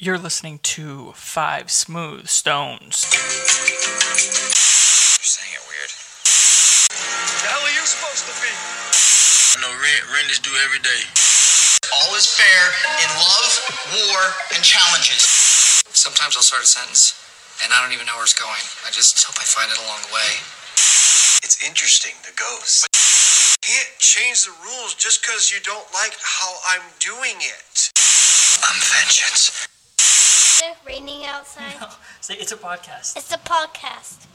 You're listening to Five Smooth Stones. You're saying it weird. The hell are you supposed to be? I know rent, rent is due every day. All is fair in love, war, and challenges. Sometimes I'll start a sentence, and I don't even know where it's going. I just hope I find it along the way. It's interesting, the ghosts. Can't change the rules just because you don't like how I'm doing it. I'm vengeance. Is it raining outside? See, it's a podcast. It's a podcast.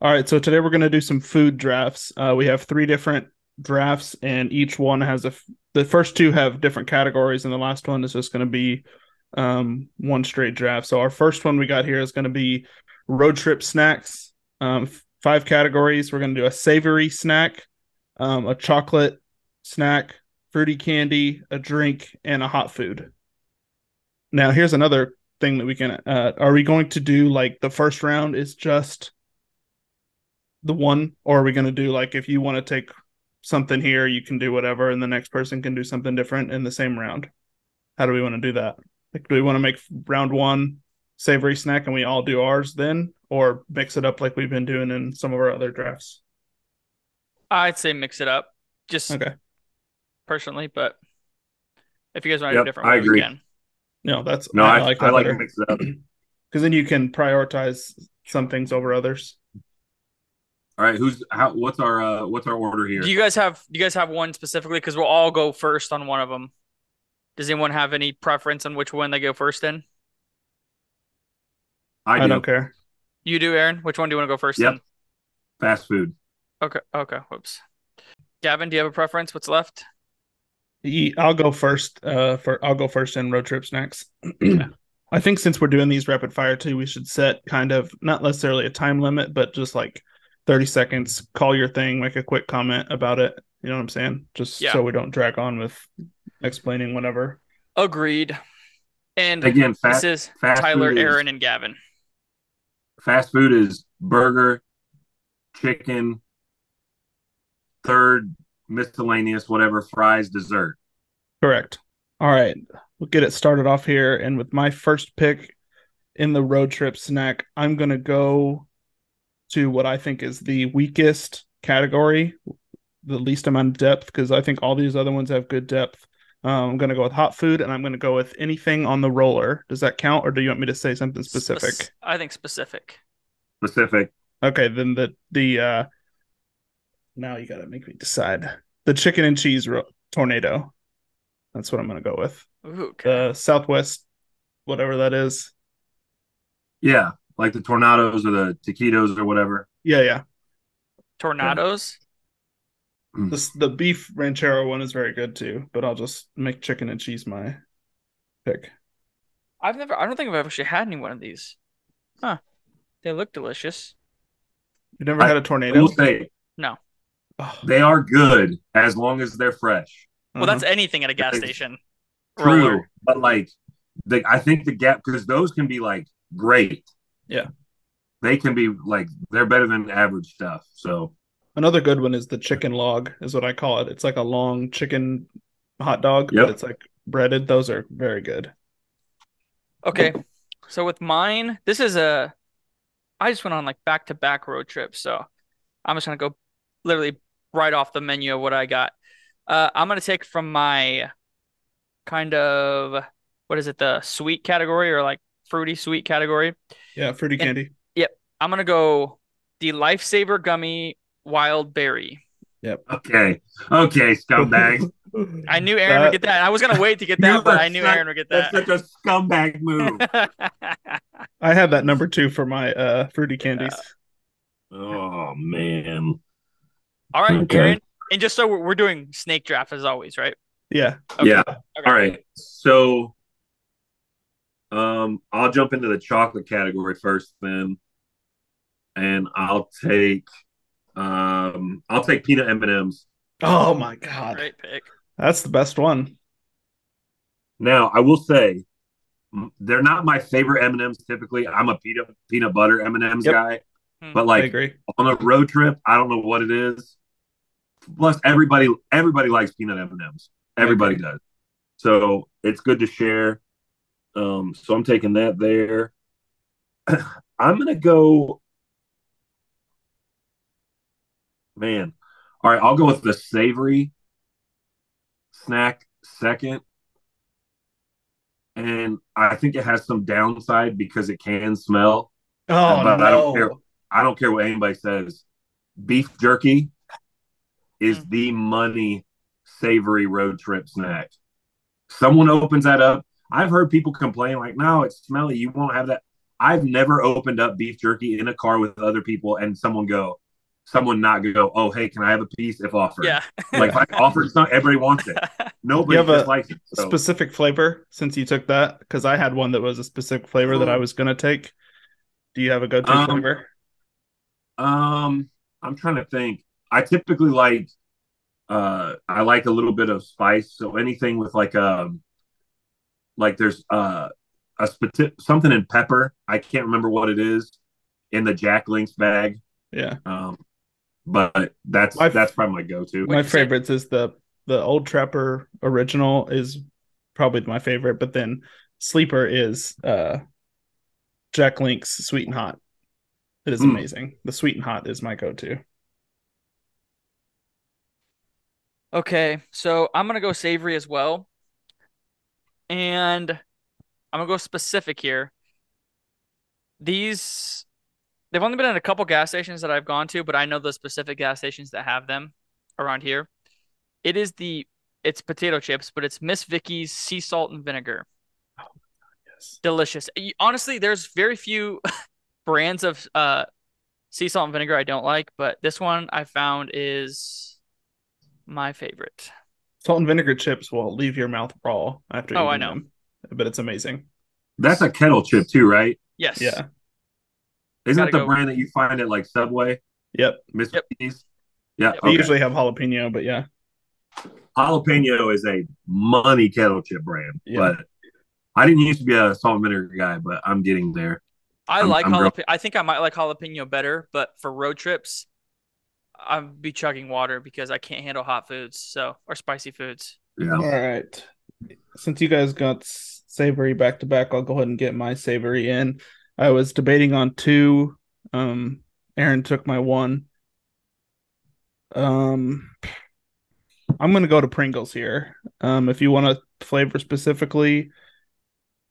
All right, so today we're going to do some food drafts. Uh, we have three different drafts, and each one has a. F- the first two have different categories, and the last one is just going to be um, one straight draft. So our first one we got here is going to be road trip snacks. Um, f- five categories. We're going to do a savory snack, um, a chocolate snack, fruity candy, a drink, and a hot food. Now, here's another thing that we can. Uh, are we going to do like the first round is just the one, or are we going to do like if you want to take something here, you can do whatever, and the next person can do something different in the same round? How do we want to do that? Like, do we want to make round one savory snack and we all do ours then, or mix it up like we've been doing in some of our other drafts? I'd say mix it up, just Okay. personally, but if you guys want to Yep, do different, I ones, agree. We. No, that's No, I, I like like, to mix it up. because then you can prioritize some things over others. All right, who's how? What's our uh, what's our order here? Do you guys have do you guys have one specifically? Because we'll all go first on one of them. Does anyone have any preference on which one they go first in? I, I, do. don't care. You do, Aaron. Which one do you want to go first Yep. in? Fast food. Okay. Okay. Whoops. Gavin, do you have a preference? What's left? Ye- I'll go first. Uh, for I'll go first in road trip snacks. I think since we're doing these rapid fire too, we should set kind of not necessarily a time limit, but just like thirty seconds. Call your thing, make a quick comment about it. You know what I'm saying? Just Yeah. so we don't drag on with explaining whatever. Agreed. And Again, this is fast Tyler, food is- Aaron, and Gavin. fast food is burger, chicken, third miscellaneous, whatever, fries, dessert. Correct. All right, we'll get it started off here, and with my first pick in the road trip snack, I'm gonna go to what I think is the weakest category, the least amount of depth, because I think all these other ones have good depth. Um, I'm gonna go with hot food, and I'm gonna go with anything on the roller. Does that count, or do you want me to say something specific? Spec- I think specific. Specific. Okay, then the the uh now you gotta make me decide. The chicken and cheese ro- tornado. That's what I'm gonna go with. Ooh, okay. The Southwest, whatever that is. Yeah, like the tornadoes or the taquitos or whatever. Yeah, yeah. Tornadoes. Mm. This the beef ranchero one is very good too, but I'll just make chicken and cheese my pick. I've never. I don't think I've ever actually had any one of these. Huh. They look delicious. You never I- had a tornado? will say No. They are good as long as they're fresh. Well, that's mm-hmm. anything at a gas Thanks. station. True, Roller. but like, the, I think the gap because those can be like great. Yeah. they can be like they're better than average stuff. So another good one is the chicken log, is what I call it. It's like a long chicken hot dog, Yep. but it's like breaded. Those are very good. Okay. So with mine, this is a. I just went on like back to back road trips, so I'm just gonna go literally right off the menu of what I got. Uh, I'm gonna take from my kind of what is it, the sweet category or like fruity sweet category. Yeah, fruity And- yep, I'm gonna go the Lifesaver gummy wild berry. Yep. Okay, okay, scumbag. I knew Aaron would get that. I was gonna wait to get that, but I knew such- Aaron would get that. That's such a scumbag move. I had that number two for my uh fruity candies. oh man. All right, Okay. Aaron. And just so we're, we're doing snake draft as always, right? yeah. Okay. Yeah. Okay. All right. So um I'll jump into the chocolate category first then. And I'll take um I'll take peanut M&Ms. Oh my god. Great pick. That's the best one. Now, I will say they're not my favorite M&Ms typically. I'm a peanut peanut butter M&Ms Yep. guy. Hmm. But I like agree. on a road trip, I don't know what it is. Plus everybody everybody likes peanut M&Ms. Everybody does. So, it's good to share. Um, so I'm taking that there. I'm gonna go. Man, all right. I'll go with the savory snack second, and I think it has some downside because it can smell. Oh but no! I don't care. I don't care what anybody says. Beef jerky is Mm. the money savory road trip snack. Someone opens that up. I've heard people complain like, "No, it's smelly. You won't have that." I've never opened up beef jerky in a car with other people and someone go, someone not go, "Oh, hey, can I have a piece if offered?" Yeah. Like if I offered some, everybody wants it. Nobody You have just a likes it. So, Specific flavor since you took that because I had one that was a specific flavor that I was gonna take. Do you have a go-to Um, flavor? Um, I'm trying to think. I typically like uh I like a little bit of spice. So anything with like um like there's uh a spati- something in pepper. I can't remember what it is in the Jack Link's bag. Yeah, Um but that's My- that's probably my go-to. my favorites is the the Old Trapper original is probably my favorite, but then sleeper is uh Jack Link's Sweet and Hot. It is Mm. amazing. The Sweet and Hot is my go-to. Okay, so I'm gonna go savory as well. And I'm gonna go specific here. These they've only been at a couple gas stations that I've gone to, but I know the specific gas stations that have them around here. It is the it's potato chips, but it's Miss Vickie's sea salt and vinegar. Oh God, Yes. Delicious. Honestly, there's very few brands of uh sea salt and vinegar I don't like, but this one I found is my favorite. Salt and vinegar chips will leave your mouth raw after Oh, I know. them, but it's amazing. That's a kettle chip too, right? Yes. Yeah. Isn't Gotta it the go. brand that you find at like Subway? Yep. Miss Yep. Vickie's? Yeah. Yep. They usually have jalapeno, but yeah. jalapeno is a money kettle chip brand, Yeah. but I didn't used to be a salt and vinegar guy, but I'm getting there. I I'm- like I'm grow- jalapeno. I think I might like jalapeno better, but for road trips, I'd be chugging water because I can't handle hot foods, so or spicy foods. Yeah. All right. Since you guys got savory back to back, I'll go ahead and get my savory in. I was debating on two. Um, Aaron took my one. Um, I'm gonna go to Pringles here. Um, if you want to flavor specifically,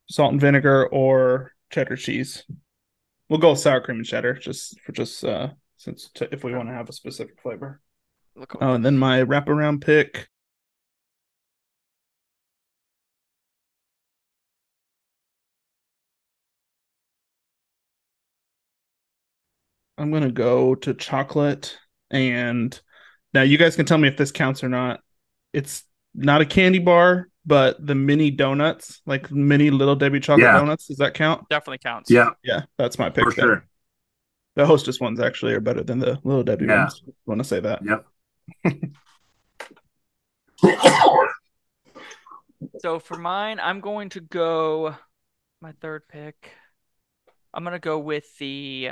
salt and vinegar or cheddar cheese. We'll go with sour cream and cheddar, just for just uh, since t- if we want to have a specific flavor. Look, Oh, and then my wraparound pick. I'm gonna go to chocolate, and now you guys can tell me if this counts or not. It's not a candy bar, but the mini donuts, like mini little Debbie chocolate Yeah. donuts, does that count? definitely counts. Yeah, Yeah, that's my pick. for there. sure. The Hostess ones actually are better than the little Debbie Yeah. ones. Want to say that? Yep. So for mine, I'm going to go my third pick. I'm gonna go with the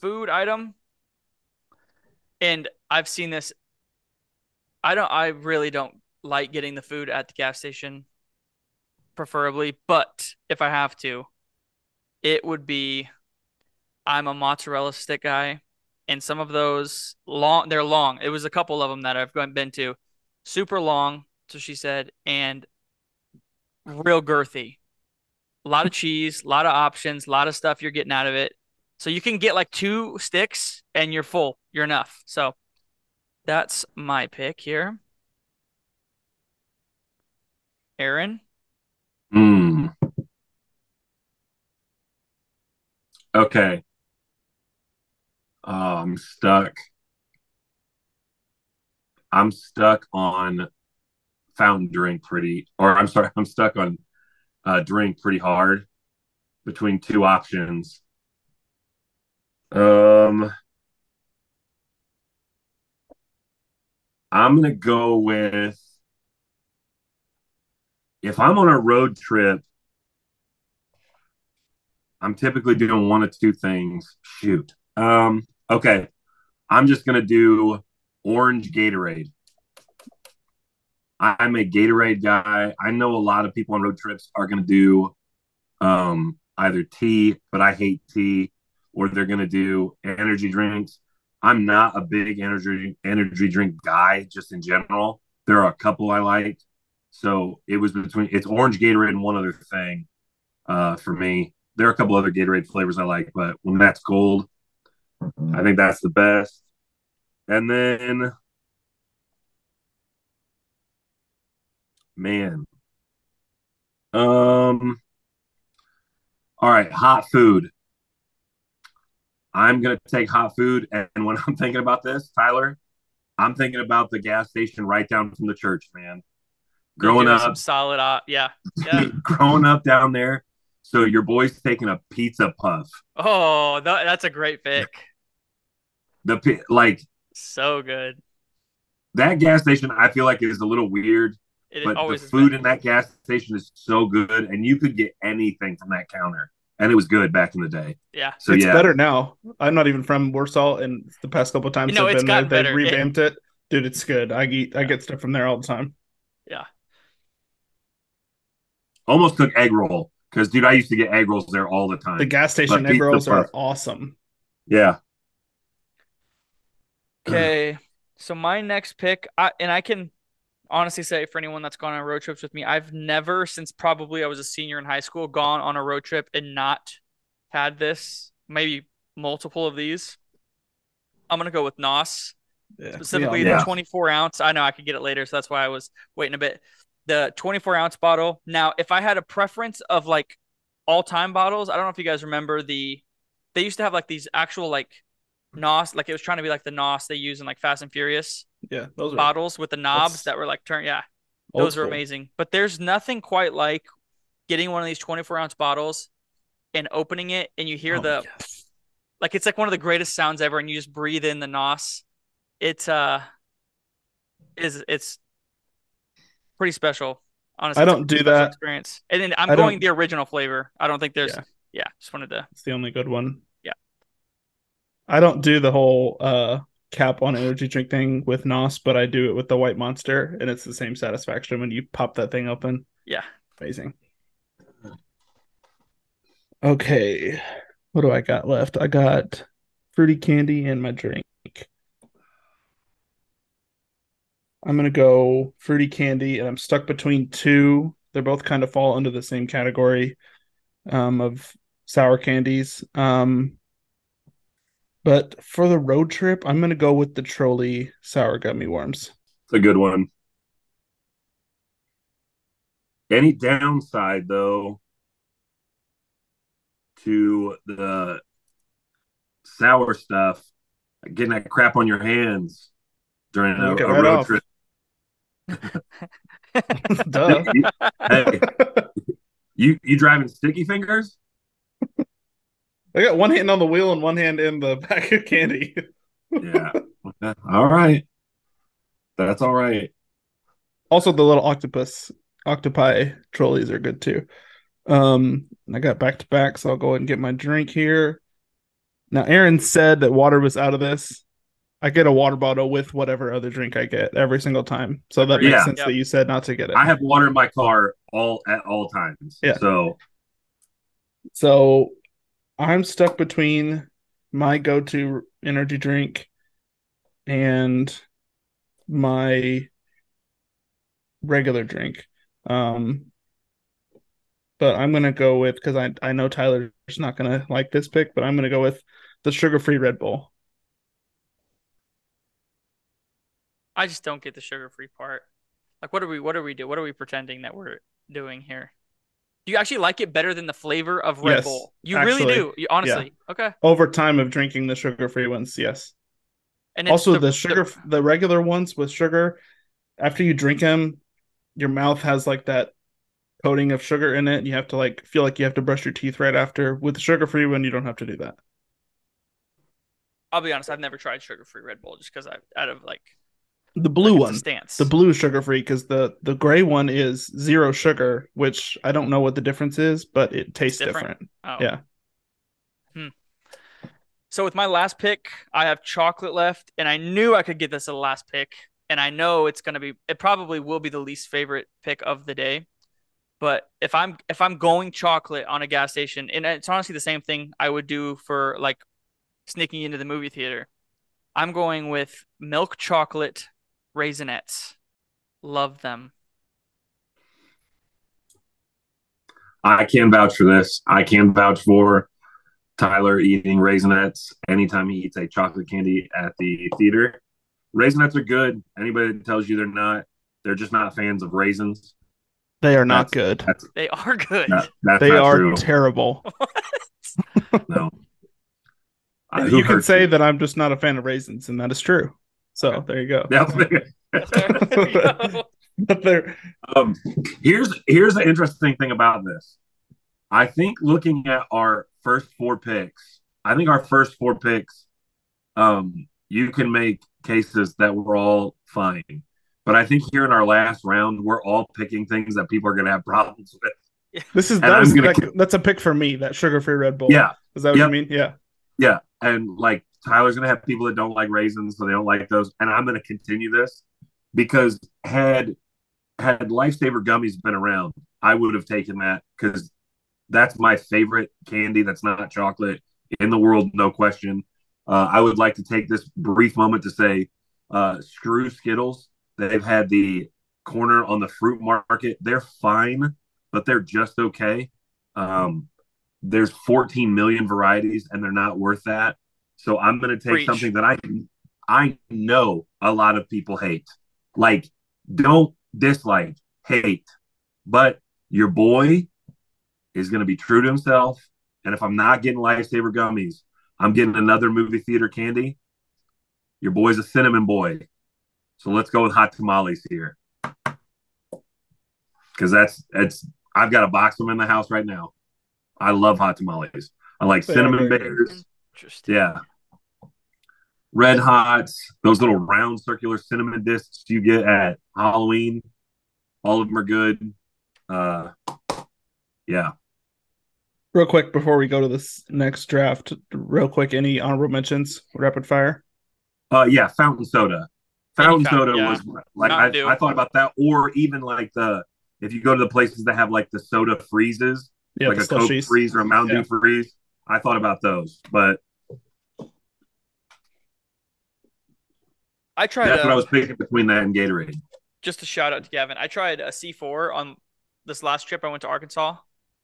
food item. And I've seen this. I don't I really don't like getting the food at the gas station, preferably, but if I have to, it would be I'm a mozzarella stick guy, and some of those long they're long. It was a couple of them that I've been to, super long, so she said, and real girthy. A lot of cheese, a lot of options, a lot of stuff you're getting out of it. So you can get like two sticks and you're full. You're enough. So that's my pick here. Aaron, Mm. Okay. I'm stuck. I'm stuck on fountain drink pretty, or I'm sorry, I'm stuck on uh, drink pretty hard between two options. Um, I'm gonna go with if I'm on a road trip, I'm typically doing one of two things. Shoot. Um, okay. I'm just gonna do orange Gatorade. I'm a Gatorade guy. I know a lot of people on road trips are gonna do um, either tea, but I hate tea, or they're going to do energy drinks. I'm not a big energy energy drink guy, just in general. There are a couple I like, so it was between it's orange Gatorade and one other thing uh, for me. There are a couple other Gatorade flavors I like, but when that's gold, I think that's the best. And then, man, um, all right, hot food. I'm gonna take hot food, and when I'm thinking about this, Tyler, I'm thinking about the gas station right down from the church, man. Growing Give some up, solid. Uh, yeah. Yeah. growing up down there, so your boy's taking a pizza puff. Oh, tha- that's a great pick. The pi- like So good. that gas station, I feel like is a little weird, It but the always food in that gas station is so good, and you could get anything from that counter, and it was good back in the day. Yeah. So it's yeah, better now. I'm not even from Warsaw, and the past couple times You know, I've it's been there, gotten they better. It- revamped it. Dude, it's good. I eat, I get stuff from there all the time. Yeah. Almost took egg roll because dude, I used to get egg rolls there all the time. The gas station But egg rolls are awesome. yeah, Okay. So my next pick, I, and I can honestly say for anyone that's gone on road trips with me, I've never since probably I was a senior in high school gone on a road trip and not had this, maybe multiple of these. I'm gonna go with Nos, Yeah. specifically We all the 24 ounce. I know I could get it later, so that's why I was waiting a bit. The 24 ounce bottle. Now, if I had a preference of like all time bottles, I don't know if you guys remember the, they used to have like these actual like NOS, like it was trying to be like the NOS they use in like Fast and Furious yeah, those are bottles with the knobs that were like turn. Yeah, those are school. amazing. But there's nothing quite like getting one of these 24 ounce bottles and opening it, and you hear Oh, the yes. like it's like one of the greatest sounds ever, and you just breathe in the NOS. It's uh, is it's pretty special. Honestly, I don't do that. experience. And then I'm I going the original flavor. I don't think there's Yeah. yeah. Just wanted to It's the only good one. I don't do the whole uh cap on energy drink thing with Nos, but I do it with the white monster, and it's the same satisfaction when you pop that thing open. yeah. Amazing. Okay. What do I got left? I got fruity candy and my drink. I'm gonna go fruity candy, and I'm stuck between two. They're both kind of fall under the same category um, of sour candies. Um, but for the road trip, I'm gonna go with the Trolli sour gummy worms. it's a good one. Any downside though to the sour stuff, getting that crap on your hands during a, a right road off. trip. Duh. Hey, you you driving sticky fingers? I got one hand on the wheel and one hand in the pack of candy. Yeah. all right. That's all right. Also, the little octopus, octopi Trollis are good too. Um, I got back to back, so I'll go ahead and get my drink here. Now, Aaron said that water was out of this. I get a water bottle with whatever other drink I get every single time, so that makes Yeah. sense that you said not to get it. I have water in my car all at all times. Yeah. So So I'm stuck between my go-to energy drink and my regular drink. Um but I'm gonna go with because I I know Tyler's not gonna like this pick, but I'm gonna go with the sugar-free Red Bull. I just don't get the sugar free part. Like, what are we? What are we do? What are we pretending that we're doing here? You actually like it better than the flavor of Red Yes, Bull? You really do. You honestly. Okay. Over time of drinking the sugar-free ones, yes. And Also, the, sugar, the regular ones with sugar, after you drink them, your mouth has like that coating of sugar in it. And you have to like feel like you have to brush your teeth right after. With the sugar-free one, you don't have to do that. I'll be honest. I've never tried sugar free Red Bull just because I out of like The blue like, one, stance. the blue sugar-free, because the the gray one is zero sugar, which I don't know what the difference is, but it tastes different? different. Oh. Yeah. Hmm. So with my last pick, I have chocolate left, and I knew I could get this at the last pick, and I know it's gonna be. It probably will be the least favorite pick of the day, But if I'm if I'm going chocolate on a gas station, and it's honestly the same thing I would do for like sneaking into the movie theater. I'm going with milk chocolate raisinets. Love them. I can vouch for this. I can vouch for Tyler eating raisinets anytime he eats a chocolate candy at the theater. Raisinets are good. Anybody that tells you they're not, they're just not fans of raisins. They are not That's- good. That's They are good. that, that's They not are true. terrible. no. Uh, you can hurt say that I'm just not a fan of raisins, and that is true. So there you go. Yeah. but they're um, here's here's the interesting thing about this. I think looking at our first four picks, I think our first four picks, um, you can make cases that we're all fine. But I think here in our last round, we're all picking things that people are going to have problems with. this is And that I'm was, gonna that- that's a pick for me. That sugar free Red Bull. Yeah, is that what Yep. you mean? Yeah. yeah, and like Tyler's going to have people that don't like raisins, so they don't like those. And I'm going to continue this because had had lifesaver gummies been around, I would have taken that because that's my favorite candy that's not chocolate in the world, no question. Uh, I would like to take this brief moment to say, uh, screw Skittles. They've had the corner on the fruit market. They're fine, but they're just okay. Um, there's 14 million varieties, and they're not worth that. So I'm going to take Preach. something that I I know a lot of people hate. Like, don't dislike, hate. But your boy is going to be true to himself. And if I'm not getting lifesaver gummies, I'm getting another movie theater candy. Your boy's a cinnamon boy. So let's go with hot tamales here. Because that's that's I've got a box of them in the house right now. I love hot tamales. I like They are cinnamon very bears. Interesting. Yeah. Red Hots, those little round circular cinnamon discs you get at Halloween. All of them are good. Uh yeah. Real quick before we go to this next draft, real quick, any honorable mentions? Rapid fire. Uh yeah, fountain soda. Fountain Any fountain, soda yeah. was like I, I thought about that, or even like the if you go to the places that have like the soda freezes, Yeah, like a Coke freeze or a Mountain Yeah. Dew freeze. I thought about those, but I tried that's uh, what I was picking between that and Gatorade. just a shout out to Gavin. I tried a C4 on this last trip I went to Arkansas.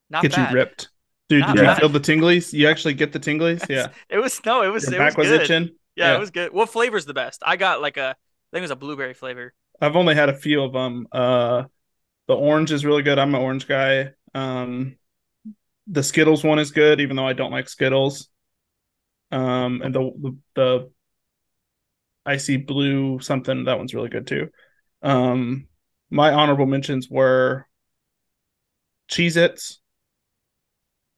Not Get bad. you ripped. Dude, Not did you feel the tinglies? You actually get the tinglies? Yeah. It was no, it was Your it back was good. itching. Yeah, Yeah. it was good. What flavor's the best? I got like a I think it was a blueberry flavor. I've only had a few of them. Uh, the orange is really good. I'm an orange guy. Um, the Skittles one is good, even though I don't like Skittles. Um, and the the, the icy blue something that one's really good too. Um, my honorable mentions were Cheez-Its.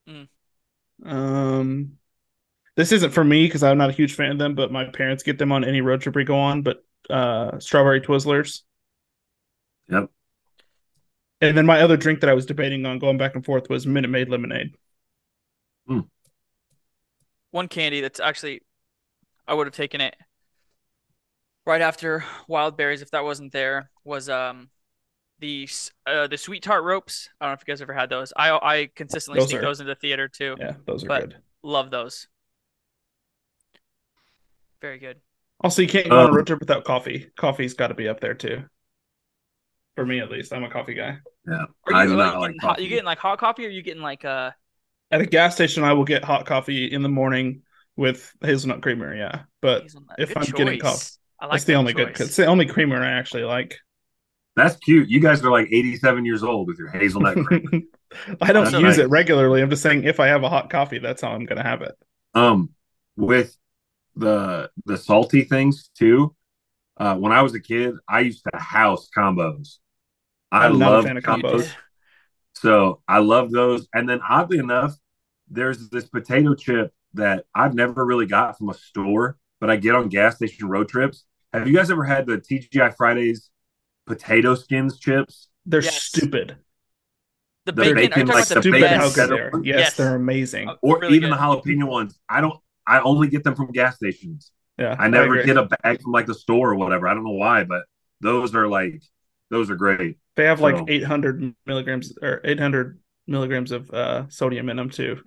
Mm. Um, this isn't for me because I'm not a huge fan of them, but my parents get them on any road trip we go on. But uh, strawberry Twizzlers. Yep. And then my other drink that I was debating on going back and forth was Minute Maid lemonade. One candy that's actually I would have taken it right after wild berries if that wasn't there was um the uh the sweet tart ropes. I don't know if you guys ever had those. I I consistently Those sneak are- those into the theater too. Yeah, those are But- good. Love those. Very good. Also, you can't go on a Um, road trip without coffee. Coffee's got to be up there too. For me, at least, I'm a coffee guy. Yeah. Are I you, do like, not like getting hot, you getting like hot coffee or you getting like uh At a gas station, I will get hot coffee in the morning with hazelnut creamer. Yeah, but hazelnut? if Good I'm getting coffee, I like that's the that only good. It's the only creamer I actually like. That's cute. You guys are like 87 years old with your hazelnut cream. I don't Also use nice. it regularly. I'm just saying if I have a hot coffee, that's how I'm gonna have it. um, with the the salty things too. Uh, when I was a kid, I used to house combos. I I'm not a love fan of combos. combos. So I love those. And then oddly enough, there's this potato chip that I've never really got from a store, but I get on gas station road trips. Have you guys ever had the TGI Fridays potato skins chips? They're Yes. stupid. The The bacon, are bacon, you like, the the stupid best how best? good they are. Yes, Yes. they're amazing. Uh, Or really even good. the jalapeno ones. I don't I only get them from gas stations. Yeah, I never agree. get a bag from like the store or whatever. I don't know why, but those are like those are great. They have like 800 milligrams or 800 milligrams of uh, sodium in them too.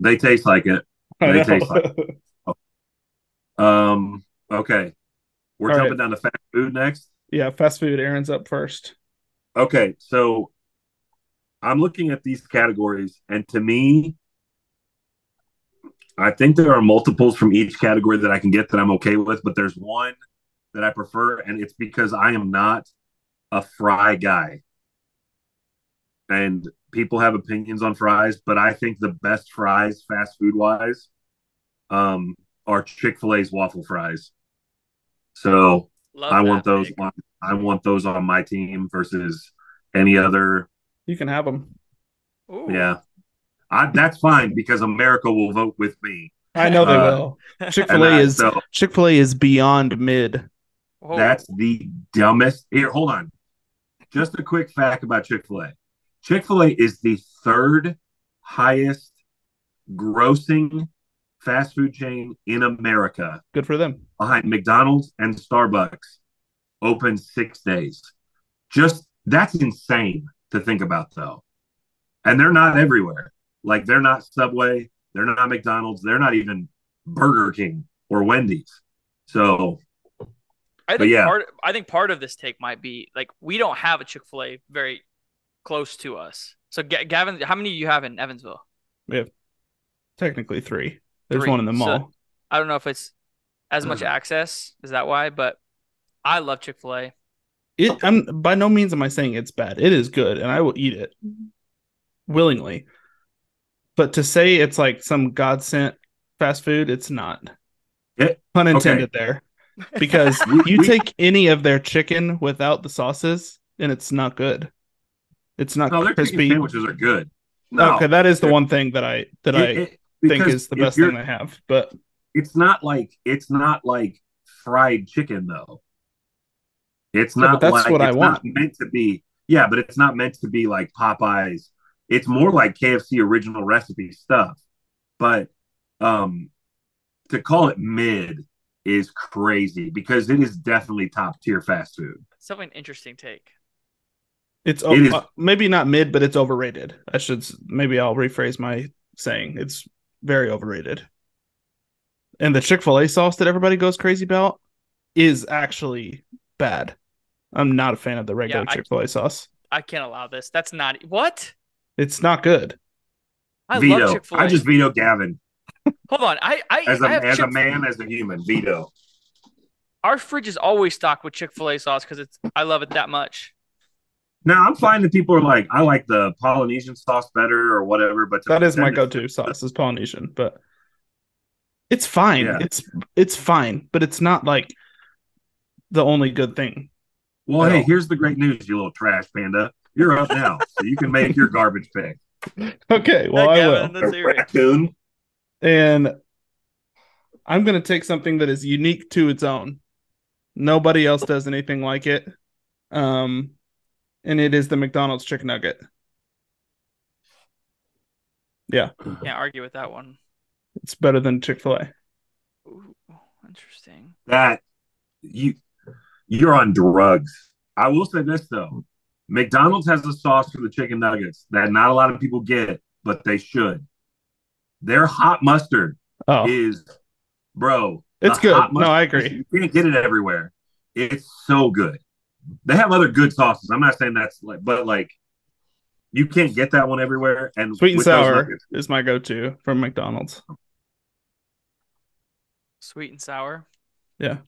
They taste like it. They taste like- Um. Okay. We're All right. jumping down to fast food next. yeah, fast food. Aaron's up first. Okay, so I'm looking at these categories, and to me, I think there are multiples from each category that I can get that I'm okay with, but there's one that I prefer, and it's because I am not a fry guy. And people have opinions on fries, but I think the best fries, fast food wise, um, are Chick fil A's waffle fries. So Love I want those pick. on I want those on my team versus any other. You can have them. Ooh. Yeah, I, that's fine because America will vote with me. I know they Uh, will. Chick Fil A is so Chick Fil A is beyond mid. Whoa. that's the dumbest. Here, hold on. Just a quick fact about Chick Fil A. Chick Fil A is the third highest grossing fast food chain in America Good for them. Behind McDonald's and Starbucks open six days. Just that's insane to think about, though. And they're not everywhere. Like they're not Subway, they're not McDonald's, they're not even Burger King or Wendy's. So I think yeah. part I think part of this take might be like we don't have a Chick Fil A very close to us. So Ga- Gavin, how many do you have in Evansville? We have technically three. There's Three. one in the So- mall. I don't know if it's as much mm. access. Is that why? But I love Chick Fil A. It I'm by no means am I saying it's bad. It is good and I will eat it willingly. But to say it's like some god sent fast food, it's not. It- Pun intended there. Because you take any of their chicken without the sauces and it's not good. It's not no, their chicken crispy. sandwiches are good. No, Okay, that is the one thing that I that I It- it- think is the best thing they have. But It's not like it's not like fried chicken though. It's not but that's like what I it's not want. meant to be. Yeah, but it's not meant to be like Popeyes. It's more like KFC original recipe stuff. But um to call it mid is crazy because it is definitely top tier fast food. Something interesting take. it's It is- uh, maybe not mid, but it's overrated. I should maybe I'll rephrase my saying. It's very overrated. And the Chick Fil A sauce that everybody goes crazy about is actually bad. I'm not a fan of the regular Yeah, Chick Fil A sauce. I can't allow this. That's not what It's not good. I veto. love Chick Fil A. I just veto Gavin Hold on. I I, as a I have as a man as a human. Veto. Our fridge is always stocked with Chick Fil A sauce because it's I love it that much. Now I'm finding people are like, I like the Polynesian sauce better or whatever, but That is my go-to sauce is Polynesian, but it's fine. Yeah. It's it's fine, but it's not like the only good thing. Well, hey, No. here's the great news, you little trash panda. You're up now, so you can make your garbage pick. Okay, well I Gavin, will. let's hear it. Raccoon. And I'm going to take something that is unique to its own. Nobody else does anything like it. Um, and it is the McDonald's chicken nugget. Yeah. Can't argue with that one. It's better than Chick fil A. Interesting. That you you're on drugs. I will say this though. McDonald's has a sauce for the chicken nuggets that not a lot of people get, but they should. Their hot mustard Oh, is bro. It's good. hot No, I agree. You can't get it everywhere. It's so good. They have other good sauces. I'm not saying that's like, but like, you can't get that one everywhere. And sweet and sour nuggets- is my go to from McDonald's. Sweet and sour. Yeah.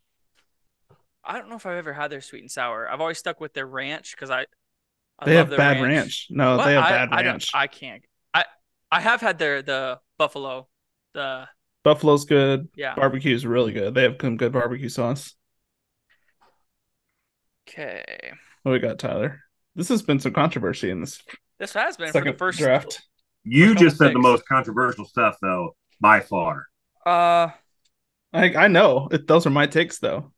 I don't know if I've ever had their sweet and sour. I've always stuck with their ranch because I, I They love have their bad ranch. No, What? they have I, bad I don't- ranch. I can't. I I have had their the buffalo. The Buffalo's good. yeah. Barbecue is really good. They have some good barbecue sauce. Okay. What we got, Tyler? This has been some controversy in this This has been for second the first draft. you just one said the most controversial stuff, though, by far. Uh, I I know it, those are my takes though.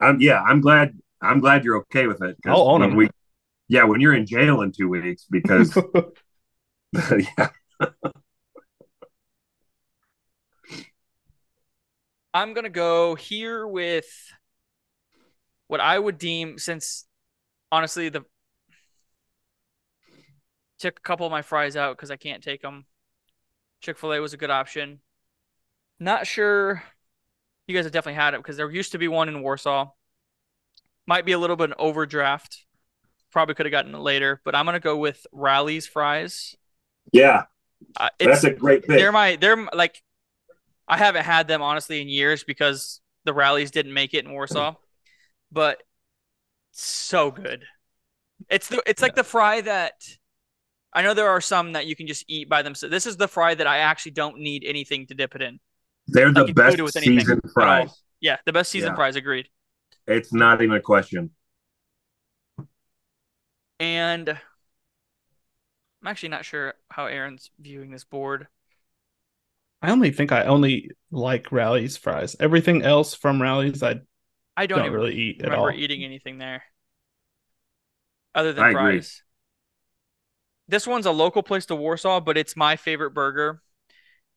I'm yeah. I'm glad. I'm glad you're okay with it. I'll own when 'em. We, yeah, when you're in jail in two weeks because yeah, I'm gonna go here with what I would deem since honestly the took a couple of my fries out because I can't take them. Chick Fil A was a good option. Not sure. You guys have definitely had it because there used to be one in Warsaw. Might be a little bit an overdraft. Probably could have gotten it later, but I'm gonna go with Rally's fries. Yeah, Uh, that's a great pick. they're my they're like I haven't had them honestly in years because the Rally's didn't make it in Warsaw, but so good. It's the it's like the fry that I know there are some that you can just eat by themselves. This is the fry that I actually don't need anything to dip it in. They're the best it with anything seasoned fries. Yeah, the best season Yeah. fries, agreed. It's not even a question. And I'm actually not sure how Aaron's viewing this board. I only think I only like Rally's fries. Everything else from Rally's, I I don't, don't, really eat at all. remember all. eating anything there other than I agree. fries. This one's a local place to Warsaw, but it's my favorite burger.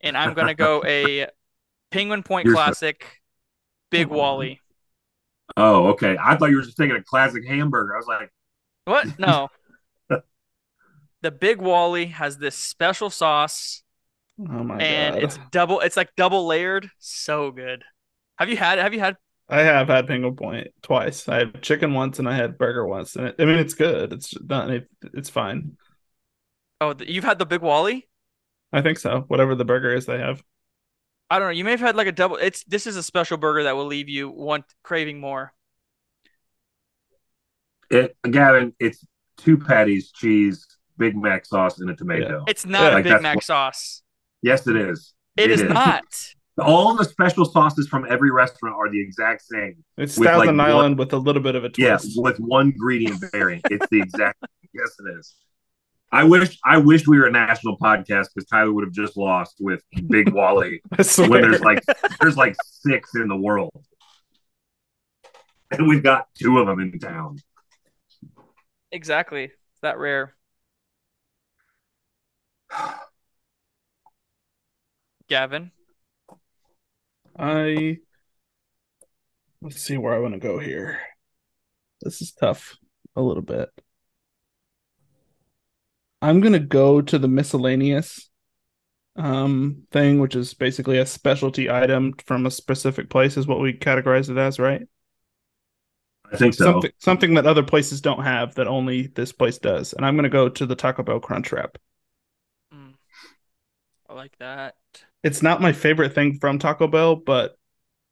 And I'm going to go a Penguin Point Yours- Classic Big oh. Wally. Oh, okay. I thought you were just thinking a classic hamburger. I was like, What? No. the Big Wally has this special sauce Oh my and god! it's double it's like double layered. So good. Have you had have you had I have had Penguin Point twice. I had chicken once and I had burger once, and it, I mean it's good. It's not. It, it's fine. Oh, th- you've had the Big Wally? I think so. Whatever the burger is, they have. I don't know. You may have had like a double. It's this is a special burger that will leave you want craving more. it, Gavin, it's two patties, cheese, Big Mac sauce, and a tomato. It's not Yeah, a like Big Mac what- sauce. Yes, it is. it is, not. All the special sauces from every restaurant are the exact same. It's With, like, Thousand one- Island with a little bit of a Yeah, twist. with one ingredient variant. It's the exact. yes, it is. I wish I wish we were a national podcast because Tyler would have just lost with Big Wally when there's like there's like six in the world, and we've got two of them in town. Exactly. It's that rare. Gavin. I let's see where I want to go here. This is tough a little bit. I'm gonna go to the miscellaneous um thing, which is basically a specialty item from a specific place, is what we categorize it as, right? I think so. Something something that other places don't have that only this place does. And I'm gonna go to the Taco Bell Crunch Wrap. Mm. I like that. It's not my favorite thing from Taco Bell, but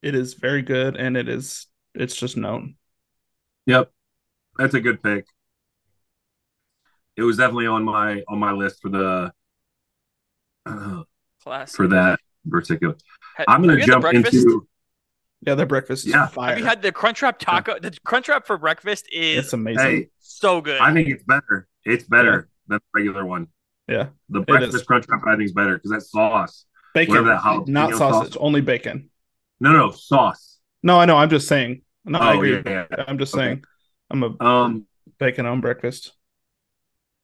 it is very good and it is it's just known. Yep, that's a good pick. It was definitely on my on my list for the uh, Classic. for that particular. Ha- I'm gonna you had the jump into Yeah, their breakfast is Yeah. fire. Have you had the Crunchwrap taco? The Crunchwrap for breakfast is it's amazing. hey. so good. I think it's better. It's better than the regular one. Yeah, The breakfast crunch wrap I think is better because that sauce. bacon, that not sausage, sauce- only bacon. No, no sauce. No, I know. I'm just saying. No, I Oh, agree. yeah, yeah. I'm just Okay. saying. I'm a Um, bacon on breakfast.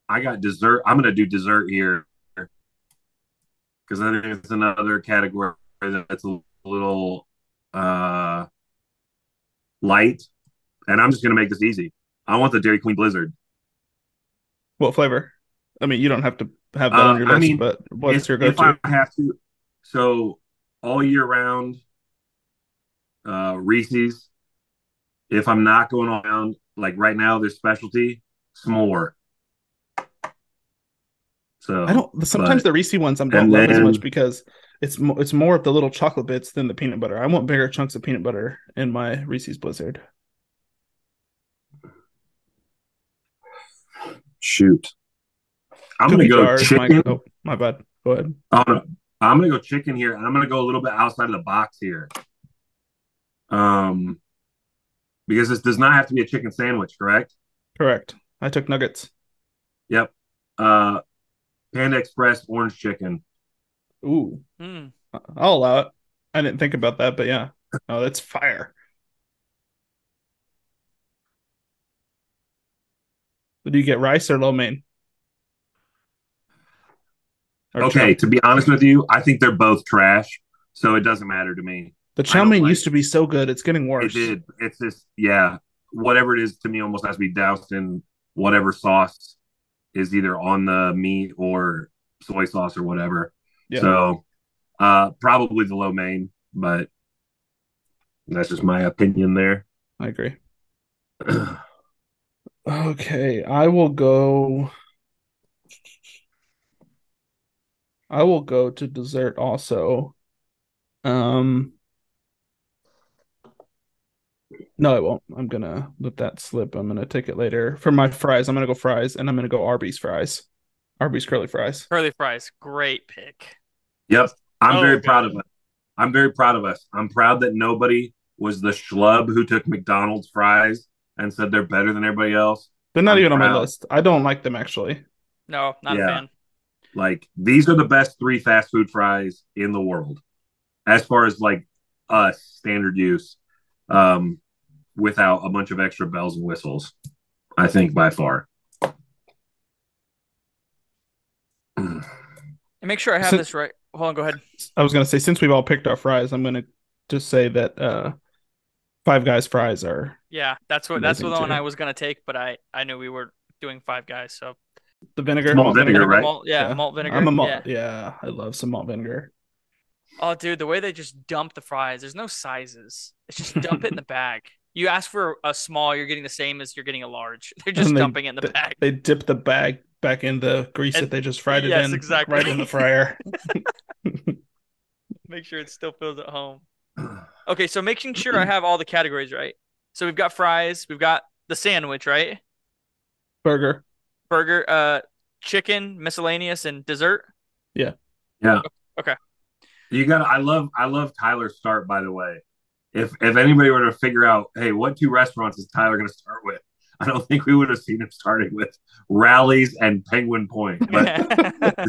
I got dessert. I'm gonna do dessert here because I think it's another category that's a little uh light, and I'm just gonna make this easy. I want the Dairy Queen Blizzard. What flavor? I mean, you don't have to have that Uh, on your I list, mean, but what's if, your if go-to? I have to, so all year round, uh, Reese's. If I'm not going around, like right now, there's specialty s'more. So I don't. Sometimes but- the Reese ones I don't love as much because it's mo- it's more of the little chocolate bits than the peanut butter. I want bigger chunks of peanut butter in my Reese's Blizzard. shoot. I'm gonna go jars, my- chicken. oh, my bad. Go ahead. I'm gonna, I'm gonna go chicken here, and I'm gonna go a little bit outside of the box here. Um, because this does not have to be a chicken sandwich, correct? Correct. I took nuggets. Yep. Uh, Panda Express orange chicken. Ooh, Mm. I'll allow it. I didn't think about that, but yeah. Oh, that's fire. Do you get rice or lo mein? Or Okay, chow- to be honest with you, I think they're both trash, so it doesn't matter to me. the chow mein like used to be so good. It's getting It worse. did. It's just yeah, whatever it is to me almost has to be doused in whatever sauce is either on the meat or soy sauce or whatever. Yeah. So uh probably the lo mein, but that's just my opinion there. I agree. Okay, I will go. I will go to dessert also. Um, no, I won't. I'm gonna let that slip. I'm gonna take it later. For my fries, I'm gonna go fries, and I'm gonna go Arby's fries. Arby's curly fries. Curly fries, great pick. Yep. I'm Oh, very proud of us. I'm very proud of us. I'm proud that nobody was the schlub who took McDonald's fries and said they're better than everybody else. They're not I'm even on my list. I don't like them actually. No, not a fan. Like these are the best three fast food fries in the world, as far as like us standard use, um, without a bunch of extra bells and whistles. I think by far. And make sure I have So- this right. Hold on, go ahead. I was gonna say since we've all picked our fries, I'm gonna just say that uh, Five Guys fries are Yeah, that's what that's the one too. I was gonna take, but I I knew we were doing five guys, so the vinegar. Malt vinegar, right? Malt, yeah, Yeah. malt vinegar. I'm a malt. Yeah. Yeah. I love some malt vinegar. Oh, dude, the way they just dump the fries. There's no sizes. It's just dump it in the bag. You ask for a small, you're getting the same as you're getting a large. They're just they- dumping it in the they- bag. They dip the bag back in the grease And- that they just fried it yes, in, exactly. right in the fryer. Make sure it still feels at home. Okay, so making sure I have all the categories right. So we've got fries, we've got the sandwich, right? Burger. Burger, uh, chicken, miscellaneous, and dessert. Yeah. Yeah. Okay. You got. I love. I love Tyler's start. By the way, if if anybody were to figure out, hey, what two restaurants is Tyler going to start with? I don't think we would have seen him starting with Rally's and Penguin Point. But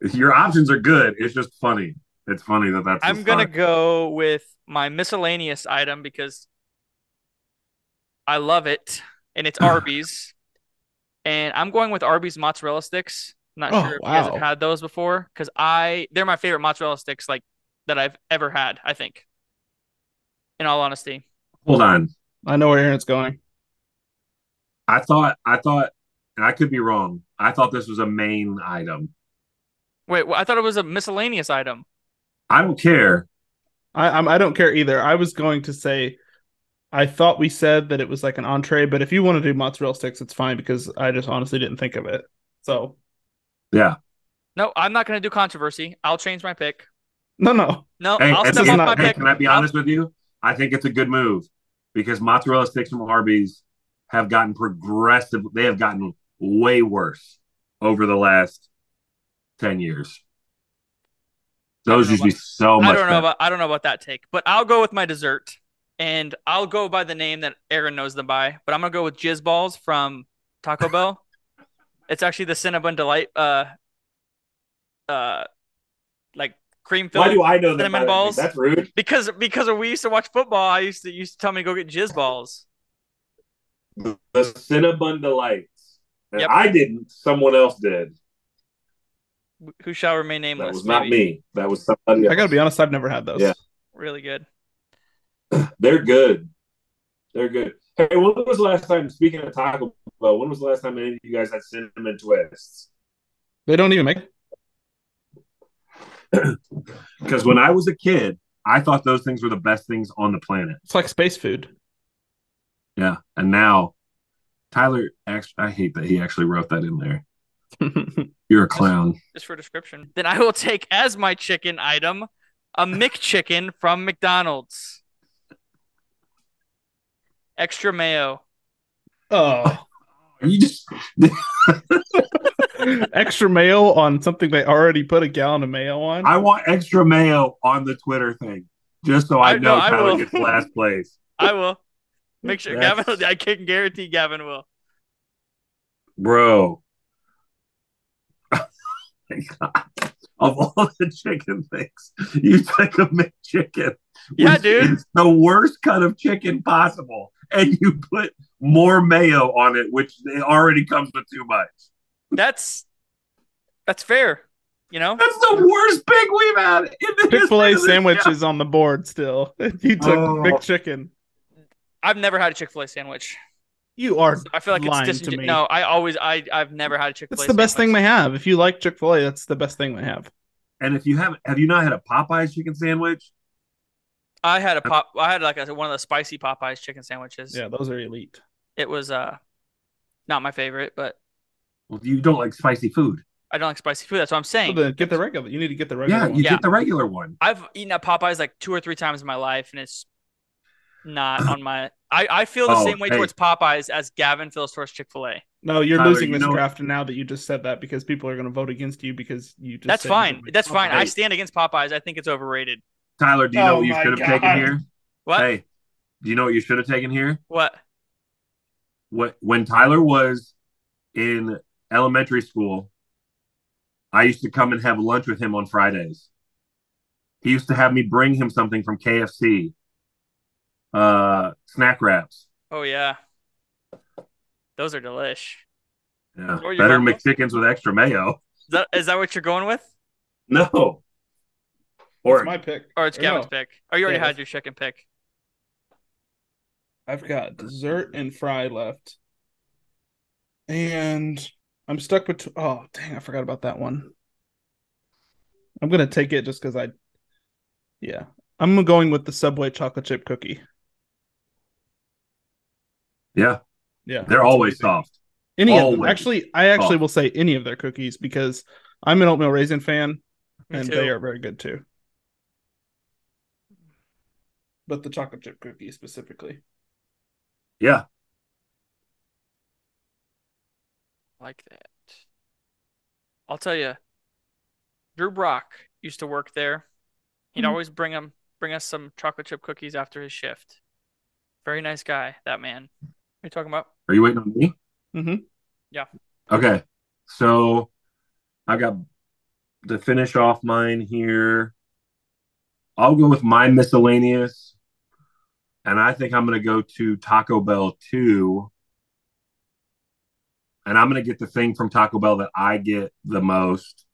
your options are good. It's just funny. It's funny that that's. I'm gonna start. go with my miscellaneous item because I love it, and it's Arby's. And I'm going with Arby's mozzarella sticks. Not Oh, sure if you guys have had those before, because I they're my favorite mozzarella sticks like that I've ever had. I think, in all honesty. Hold on. I know where Aaron's going. I thought. I thought, and I could be wrong. I thought this was a main item. Wait, well, I thought it was a miscellaneous item. I don't care. I I'm, I don't care either. I was going to say, I thought we said that it was like an entree, but if you want to do mozzarella sticks, it's fine because I just honestly didn't think of it. So Yeah. No, I'm not gonna do controversy. I'll change my pick. no, no. No, Hey, I'll step a- off not- my hey, pick. can I be I'll- honest with you? I think it's a good move because mozzarella sticks from Arby's have gotten progressive. They have gotten way worse over the last ten years. Those used to be so much. I don't know better. about I don't know about that take, but I'll go with my dessert, and I'll go by the name that Aaron knows them by. But I'm gonna go with Jizz Balls from Taco Bell. It's actually the Cinnabon Delight, uh, uh, like cream Why filled. do I know that? cinnamon by the name? balls? That's rude. Because because when we used to watch football, I used to used to tell me to go get Jizz Balls. The Cinnabon delights. And Yep. I didn't. Someone else did. Who shall remain That nameless? was not maybe. me. That was somebody else. I gotta be honest. I've never had those. Yeah. Really good. They're good. They're good. Hey, when was the last time? Speaking of Taco Bell, when was the last time any of you guys had cinnamon twists? They don't even make. Because when I was a kid, I thought those things were the best things on the planet. It's like space food. Yeah, and now Tyler, actually, I hate that he actually wrote that in there. You're a clown. Just for description. Then I will take as my chicken item a McChicken from McDonald's. Extra mayo. oh, You just extra mayo on something they already put a gallon of mayo on. I want extra mayo on the Twitter thing, just so I, I- no, know I Tyler will. gets last place. I will. Make sure That's- Gavin I can guarantee Gavin will. Bro. of all the chicken things, you took a McChicken. Yeah, which dude. is the worst kind of chicken possible, and you put more mayo on it, which it already comes with too much. That's that's fair. You know? That's the worst pick we've had in the Chick Fil A history sandwich is on the board still. You took Oh. big chicken. I've never had a Chick-fil-A sandwich. You are. I feel like it's lying to disingen- me. No, I always I I've never had a Chick Fil A. That's the best thing they have. If you like Chick Fil A, that's the best thing they have. And if you haven't, have you not had a Popeyes chicken sandwich? I had a pop. I had like a, one of the spicy Popeyes chicken sandwiches. Yeah, those are elite. It was uh, not my favorite, but Well, you don't like spicy food. I don't like spicy food. That's what I'm So saying. then get the regular. You need to get the regular Yeah, one. you Yeah. get the regular one. I've eaten at Popeyes like two or three times in my life, and it's not on my. I, I feel the Oh, same way hey. towards Popeyes as Gavin feels towards Chick Fil A. No, you're Tyler, losing you this know- draft now that you just said that because people are going to vote against you because you just. That's said fine. didn't like That's fine. I stand against Popeyes. I think it's overrated. Tyler, do you know Oh what you should have taken here? What? Hey, do you know what you should have taken here? What? What when Tyler was in elementary school, I used to come and have lunch with him on Fridays. He used to have me bring him something from KFC. Uh snack wraps. Oh yeah, those are delish. Yeah. Or you Better want- McChickens with extra mayo. Is that is that what you're going with, No. Or it's my pick. or it's Or Gavin's no. pick? Oh, you already Yeah, had your chicken pick. I've got dessert and fry left. And I'm stuck with oh dang, I forgot about that one. I'm gonna take it just because I yeah. I'm going with the Subway chocolate chip cookie. yeah, Yeah. they're always soft. Any of them. Actually, I actually soft. will say any of their cookies because I'm an oatmeal raisin fan Me and too. they are very good too. But the chocolate chip cookie specifically. Yeah. Like that. I'll tell you, Drew Brock used to work there. He'd Mhm. always bring him bring us some chocolate chip cookies after his shift. Very nice guy, that man. What are you talking about? Are you waiting on me? Mm-hmm. Yeah. Okay. So I got to finish off mine here. I'll go with my miscellaneous. And I think I'm going to go to Taco Bell 2. And I'm going to get the thing from Taco Bell that I get the most,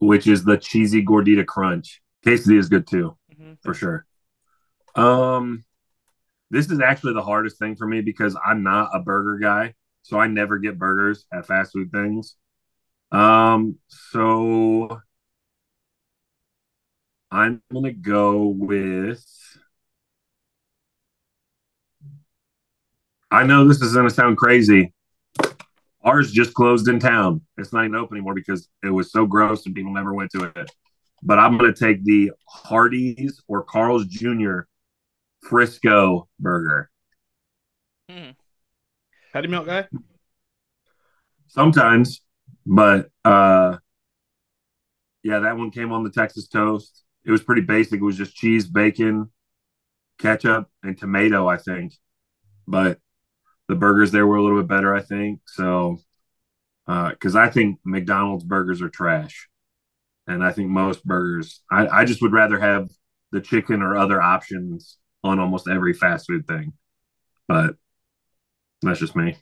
which is the cheesy gordita crunch. Quesadilla is good too hmm for sure. Um, this is actually the hardest thing for me because I'm not a burger guy, so I never get burgers at fast food things. Um, so I'm gonna go with. I know this is gonna sound crazy. Ours just closed in town. It's not even open anymore because it was so gross and people never went to it but I'm going to take the Hardee's or Carl's Jr. Frisco burger. Patty melt guy? Sometimes, but uh, yeah, that one came on the Texas toast. It was pretty basic. It was just cheese, bacon, ketchup, and tomato, I think. But the burgers there were a little bit better, I think. So, because I think McDonald's burgers are trash. And I think most burgers, I, I just would rather have the chicken or other options on almost every fast food thing. But that's just me.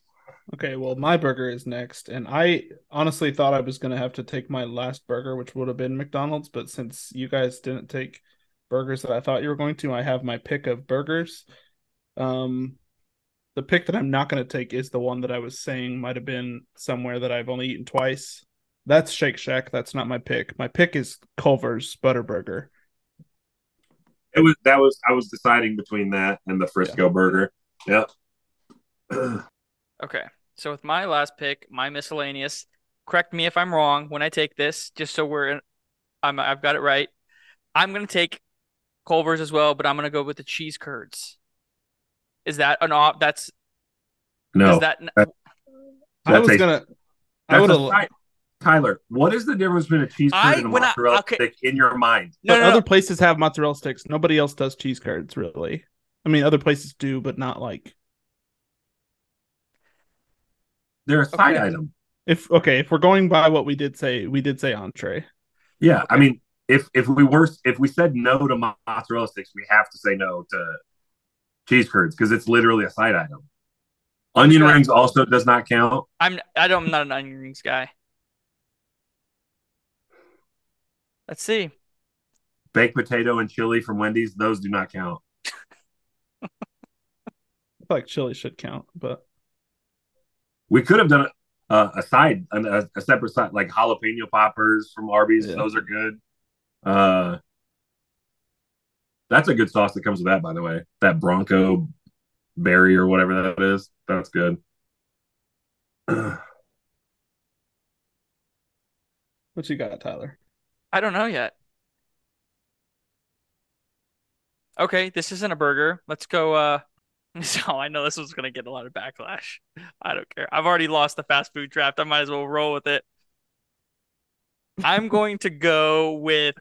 Okay, well, my burger is next, and I honestly thought I was gonna have to take my last burger, which would have been McDonald's, but since you guys didn't take burgers that I thought you were going to, I have my pick of burgers. Um, the pick that I'm not gonna take is the one that I was saying might have been somewhere that I've only eaten twice. That's Shake Shack. That's not my pick. My pick is Culver's Butterburger. It was that was I was deciding between that and the Frisco burger. Yep. Okay. So with my last pick, my miscellaneous, correct me if I'm wrong when I take this, just so we're in, I'm I've got it right. I'm gonna take Culver's as well, but I'm gonna go with the cheese curds. Is that an op? That's no, is that I That's was a- gonna. I that's would a have. Tyler, what is the difference between a cheese curd I- and a when I- mozzarella okay. stick in your mind? no but no, no. other places have mozzarella sticks. Nobody else does cheese curds, really. I mean, other places do, but not like They're a side Okay. item. if okay. If we're going by what we did say, we did say entree. Yeah, I mean, if if we were if we said no to mozzarella sticks, we have to say no to cheese curds because it's literally a side item. Onion Okay. rings also does not count. I'm I don't I'm not an onion rings guy. Let's see. Baked potato and chili from Wendy's, those do not count. I feel like chili should count, but We could have done a, a side, a, a separate side, like jalapeno poppers from Arby's. Yeah. Those are good. Uh, that's a good sauce that comes with that, by the way. That Bronco berry or whatever that is. That's good. what you got, Tyler? I don't know yet. Okay, this isn't a burger. Let's go. Uh, so I know this was gonna get a lot of backlash. I don't care. I've already lost the fast food draft. I might as well roll with it. I'm going to go with.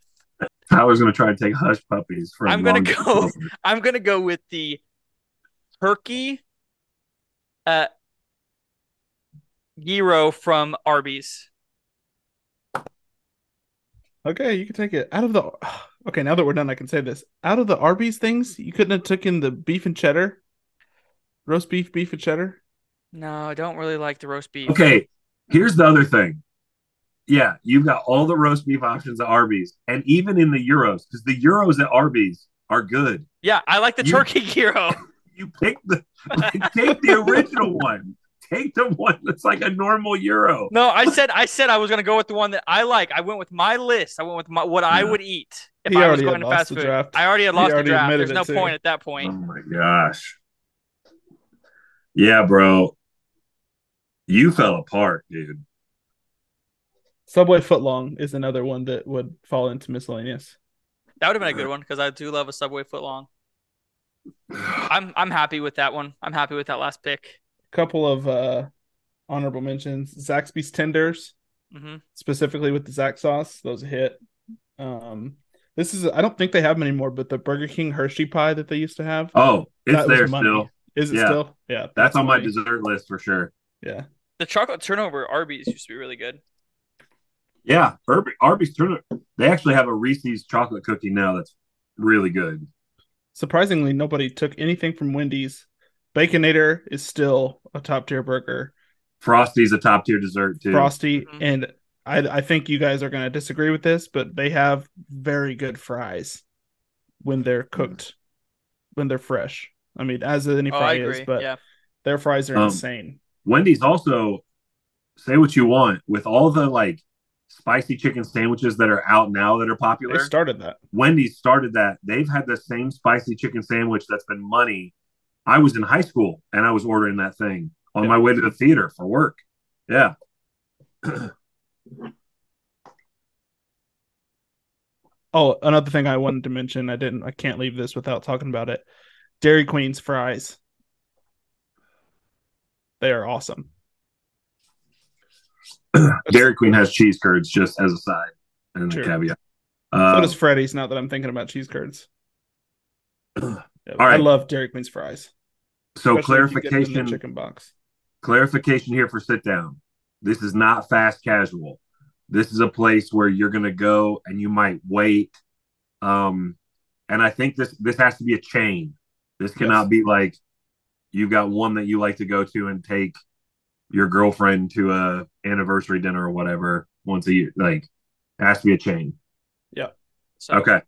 Tyler's gonna try to take hush puppies from. I'm gonna Long- go- I'm gonna go with the turkey, uh, gyro from Arby's. Okay, you can take it out of the. Okay, now that we're done, I can say this. Out of the Arby's things, you couldn't have taken the beef and cheddar, roast beef, beef and cheddar. No, I don't really like the roast beef. Okay, here's the other thing. Yeah, you've got all the roast beef options at Arby's, and even in the gyros, because the gyros at Arby's are good. Yeah, I like the You- turkey gyro. You pick the like, take the original one. Take the one that's like a normal gyro. No, I said I said I was gonna go with the one that I like. I went with my list. I went with my, what I would eat if He I was already going had to lost fast the food. draft. I already had He lost the draft. There's no too. point at that point. Oh my gosh. Yeah, bro. You fell apart, dude. Subway footlong is another one that would fall into miscellaneous. That would have been a good one because I do love a Subway footlong. I'm I'm happy with that one. I'm happy with that last pick. A couple of uh honorable mentions: Zaxby's tenders, hmm specifically with the Zax sauce. Those hit. Um, this is I don't think they have them anymore, but the Burger King Hershey pie that they used to have. Oh, it's there still. Is it Yeah. still? Yeah, That's on my dessert list for sure. Yeah, The chocolate turnover at Arby's used to be really good. Yeah, Arby- Arby's Turner. They actually have a Reese's chocolate cookie now that's really good. surprisingly, nobody took anything from Wendy's. Baconator is still a top tier burger. Frosty's a top tier dessert too. Frosty, Mhm. and I I think you guys are going to disagree with this, but they have very good fries when they're cooked, when they're fresh. I mean, as any Oh, fry agree. is, but yeah. their fries are Um, insane. Wendy's also say what you want with all the like spicy chicken sandwiches that are out now that are popular. They started that. Wendy's started that. They've had the same spicy chicken sandwich that's been money. I was in high school and I was ordering that thing on Yeah. my way to the theater for work. Yeah. Oh, another thing I wanted to mention, I didn't, I can't leave this without talking about it. Dairy Queen's fries. They are awesome. Dairy Queen has cheese curds just as a side and True. a caveat. So Uh, does Freddy's. Now that I'm thinking about cheese curds. Yeah, I love Dairy Queen's fries. so especially if you get them in the clarification chicken box. clarification here for sit down. This is not fast casual. This is a place where you're going to go and you might wait. Um, and I think this this has to be a chain. This cannot Yes. be like you've got one that you like to go to and take your girlfriend to a anniversary dinner or whatever once a year. Like, it has to be a chain. So, Okay.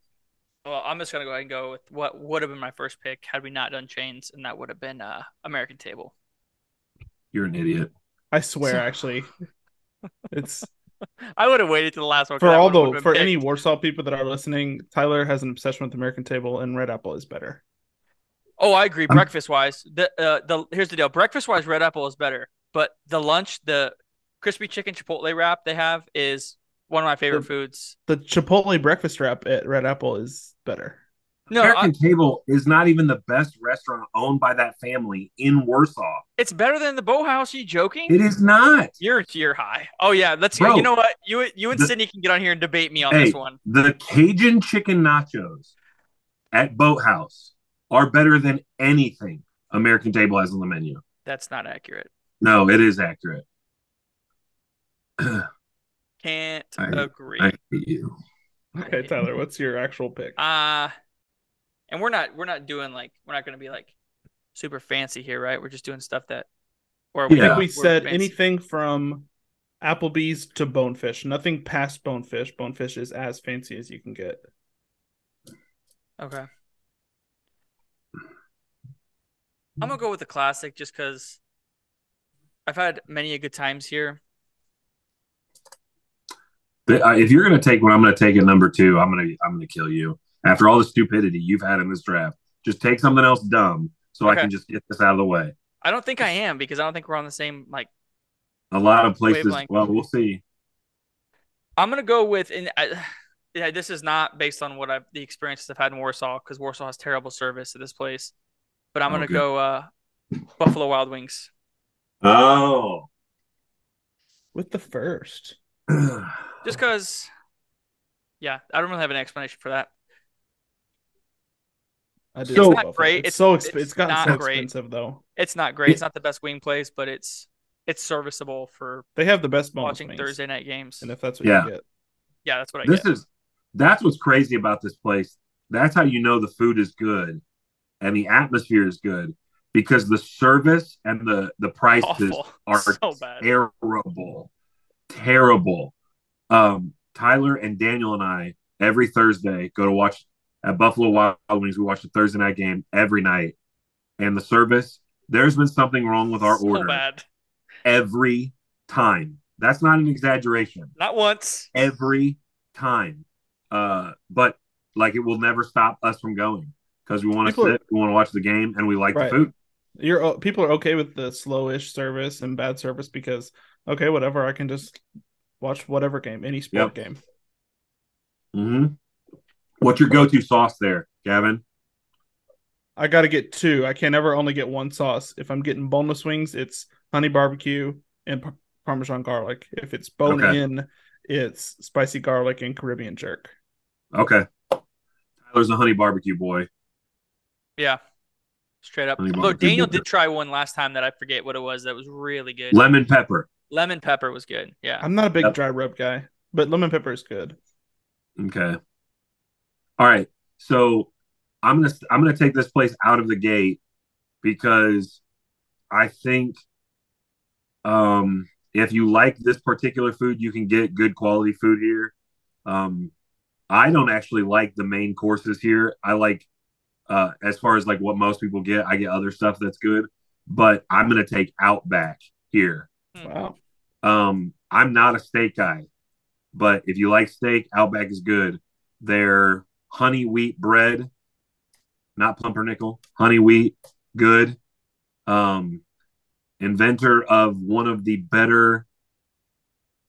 Well, I'm just gonna go ahead and go with what would have been my first pick had we not done chains, and that would have been uh, American Table. You're an idiot. I swear, actually, it's I would have waited to the last one. for all one the for picked. any Warsaw people that are listening. Tyler has an obsession with American Table, and Red Apple is better. Oh, I agree. Breakfast wise, the uh, the here's the deal. Breakfast wise, Red Apple is better, but the lunch, the crispy chicken chipotle wrap they have is one of my favorite The- foods. The Chipotle breakfast wrap at Red Apple is better. No, I, American Table is not even the best restaurant owned by that family in Warsaw. it's better than the Boathouse. Are you joking? It is not. You're you're high. Oh yeah, let's. Bro, you know what? You you and the- Sydney can get on here and debate me on Hey, this one. the Cajun chicken nachos at Boathouse are better than anything American Table has on the menu. That's not accurate. No, it is accurate. Can't I- agree. I hate you. Okay, Tyler, what's your actual pick? Uh and we're not we're not doing like we're not gonna be like super fancy here, right? We're just doing stuff that or I think Yeah. we we're said fancy. anything from Applebee's to Bonefish. Nothing past Bonefish. Bonefish is as fancy as you can get. Okay. I'm gonna go with the classic just because I've had many a good times here. Uh, if you're going to take what I'm going to take at number two, I'm going to I'm going to kill you. After all the stupidity you've had in this draft, just take something else dumb so I can just get this out of the way. I don't think I am because I don't think we're on the same like. A lot of places. Wavelength. Well, we'll see. I'm gonna go with and I, yeah, this is not based on what I've the experiences I've had in Warsaw because Warsaw has terrible service at this place. But I'm gonna Okay. go uh, Buffalo Wild Wings. Oh. With the first. Just because, yeah, I don't really have an explanation for that. I did So- It's not great. It's, It's- so exp- it's it's gotten not so great. though. It's not great. It's not the best wing place, but it's it's serviceable for They have the best watching wings. Thursday night games. And if that's what Yeah. you get. Yeah, that's what I get. this get. is that's what's crazy about this place. That's how you know the food is good and the atmosphere is good because the service and the the prices Awful. are so terrible, terrible. Um, Tyler and Daniel and I every Thursday go to watch at Buffalo Wild Wings. We watch the Thursday night game every night, and the service. There's been something wrong with our so order bad. every time. That's not an exaggeration. Not once. Every time, uh, but like it will never stop us from going because we want to People are- sit, we want to watch the game, and we like Right. the food. You're people are okay with the slowish service and bad service because okay, whatever, I can just watch whatever game, any sport game. hmm What's your go-to sauce there, Gavin? I got to get two. I can never only get one sauce. If I'm getting boneless wings, it's honey barbecue and par- parmesan garlic. If it's bone Okay. in, it's spicy garlic and Caribbean jerk. Okay. Tyler's a honey barbecue boy. Yeah. Straight up. Honey Although Daniel did try one last time that I forget what it was that was really good. Lemon pepper. Lemon pepper was good. Yeah. I'm not a big Yep. dry rub guy, but lemon pepper is good. Okay. All right. So I'm gonna I'm gonna take this place out of the gate because I think um if you like this particular food, you can get good quality food here. Um I don't actually like the main courses here. I like uh as far as like what most people get, I get other stuff that's good, but I'm gonna take Outback here. Wow. Um, I'm not a steak guy, but if you like steak, Outback is good. Their honey wheat bread, not pumpernickel, honey wheat, good. Um, inventor of one of the better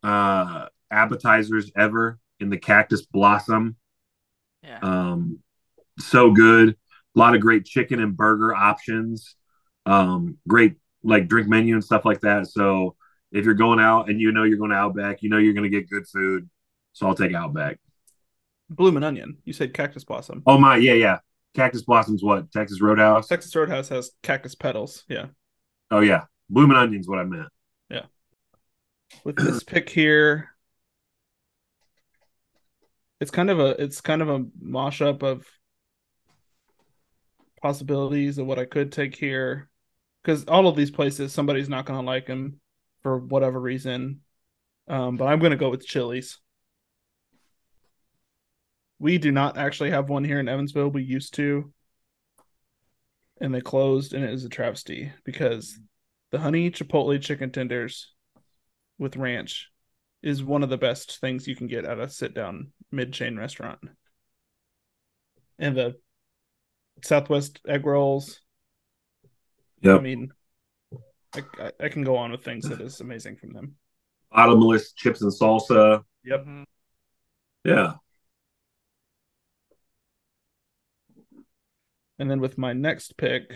uh appetizers ever in the cactus blossom. Yeah. Um, so good. A lot of great chicken and burger options. Um, great like drink menu and stuff like that. So if you're going out and you know you're going to Outback, you know you're going to get good food. So I'll take Outback. Bloomin' onion. You said cactus blossom. Oh my, yeah, yeah. Cactus Blossom's what? Texas Roadhouse. Texas Roadhouse has cactus petals. Yeah. Oh yeah, Bloomin' Onion's what I meant. Yeah. With this pick here, it's kind of a it's kind of a mosh up of possibilities of what I could take here. Because all of these places, somebody's not going to like them for whatever reason. Um, but I'm going to go with Chili's. We do not actually have one here in Evansville. We used to, and they closed, and it is a travesty because the honey chipotle chicken tenders with ranch is one of the best things you can get at a sit down mid chain restaurant. And the Southwest egg rolls. I Yep. mean, I, I, I can go on with things that is amazing from them. Bottomless chips and salsa. Yep. Mhm. Yeah. And then with my next pick,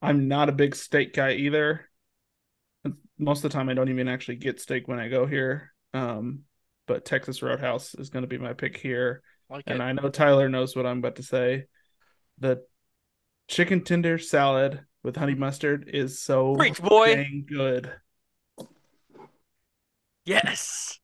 I'm not a big steak guy either. Most of the time, I don't even actually get steak when I go here. Um, but Texas Roadhouse is going to be my pick here. Like and it. I know Tyler knows what I'm about to say. The chicken tender salad with honey mustard is so Preach, boy. dang good. Yes.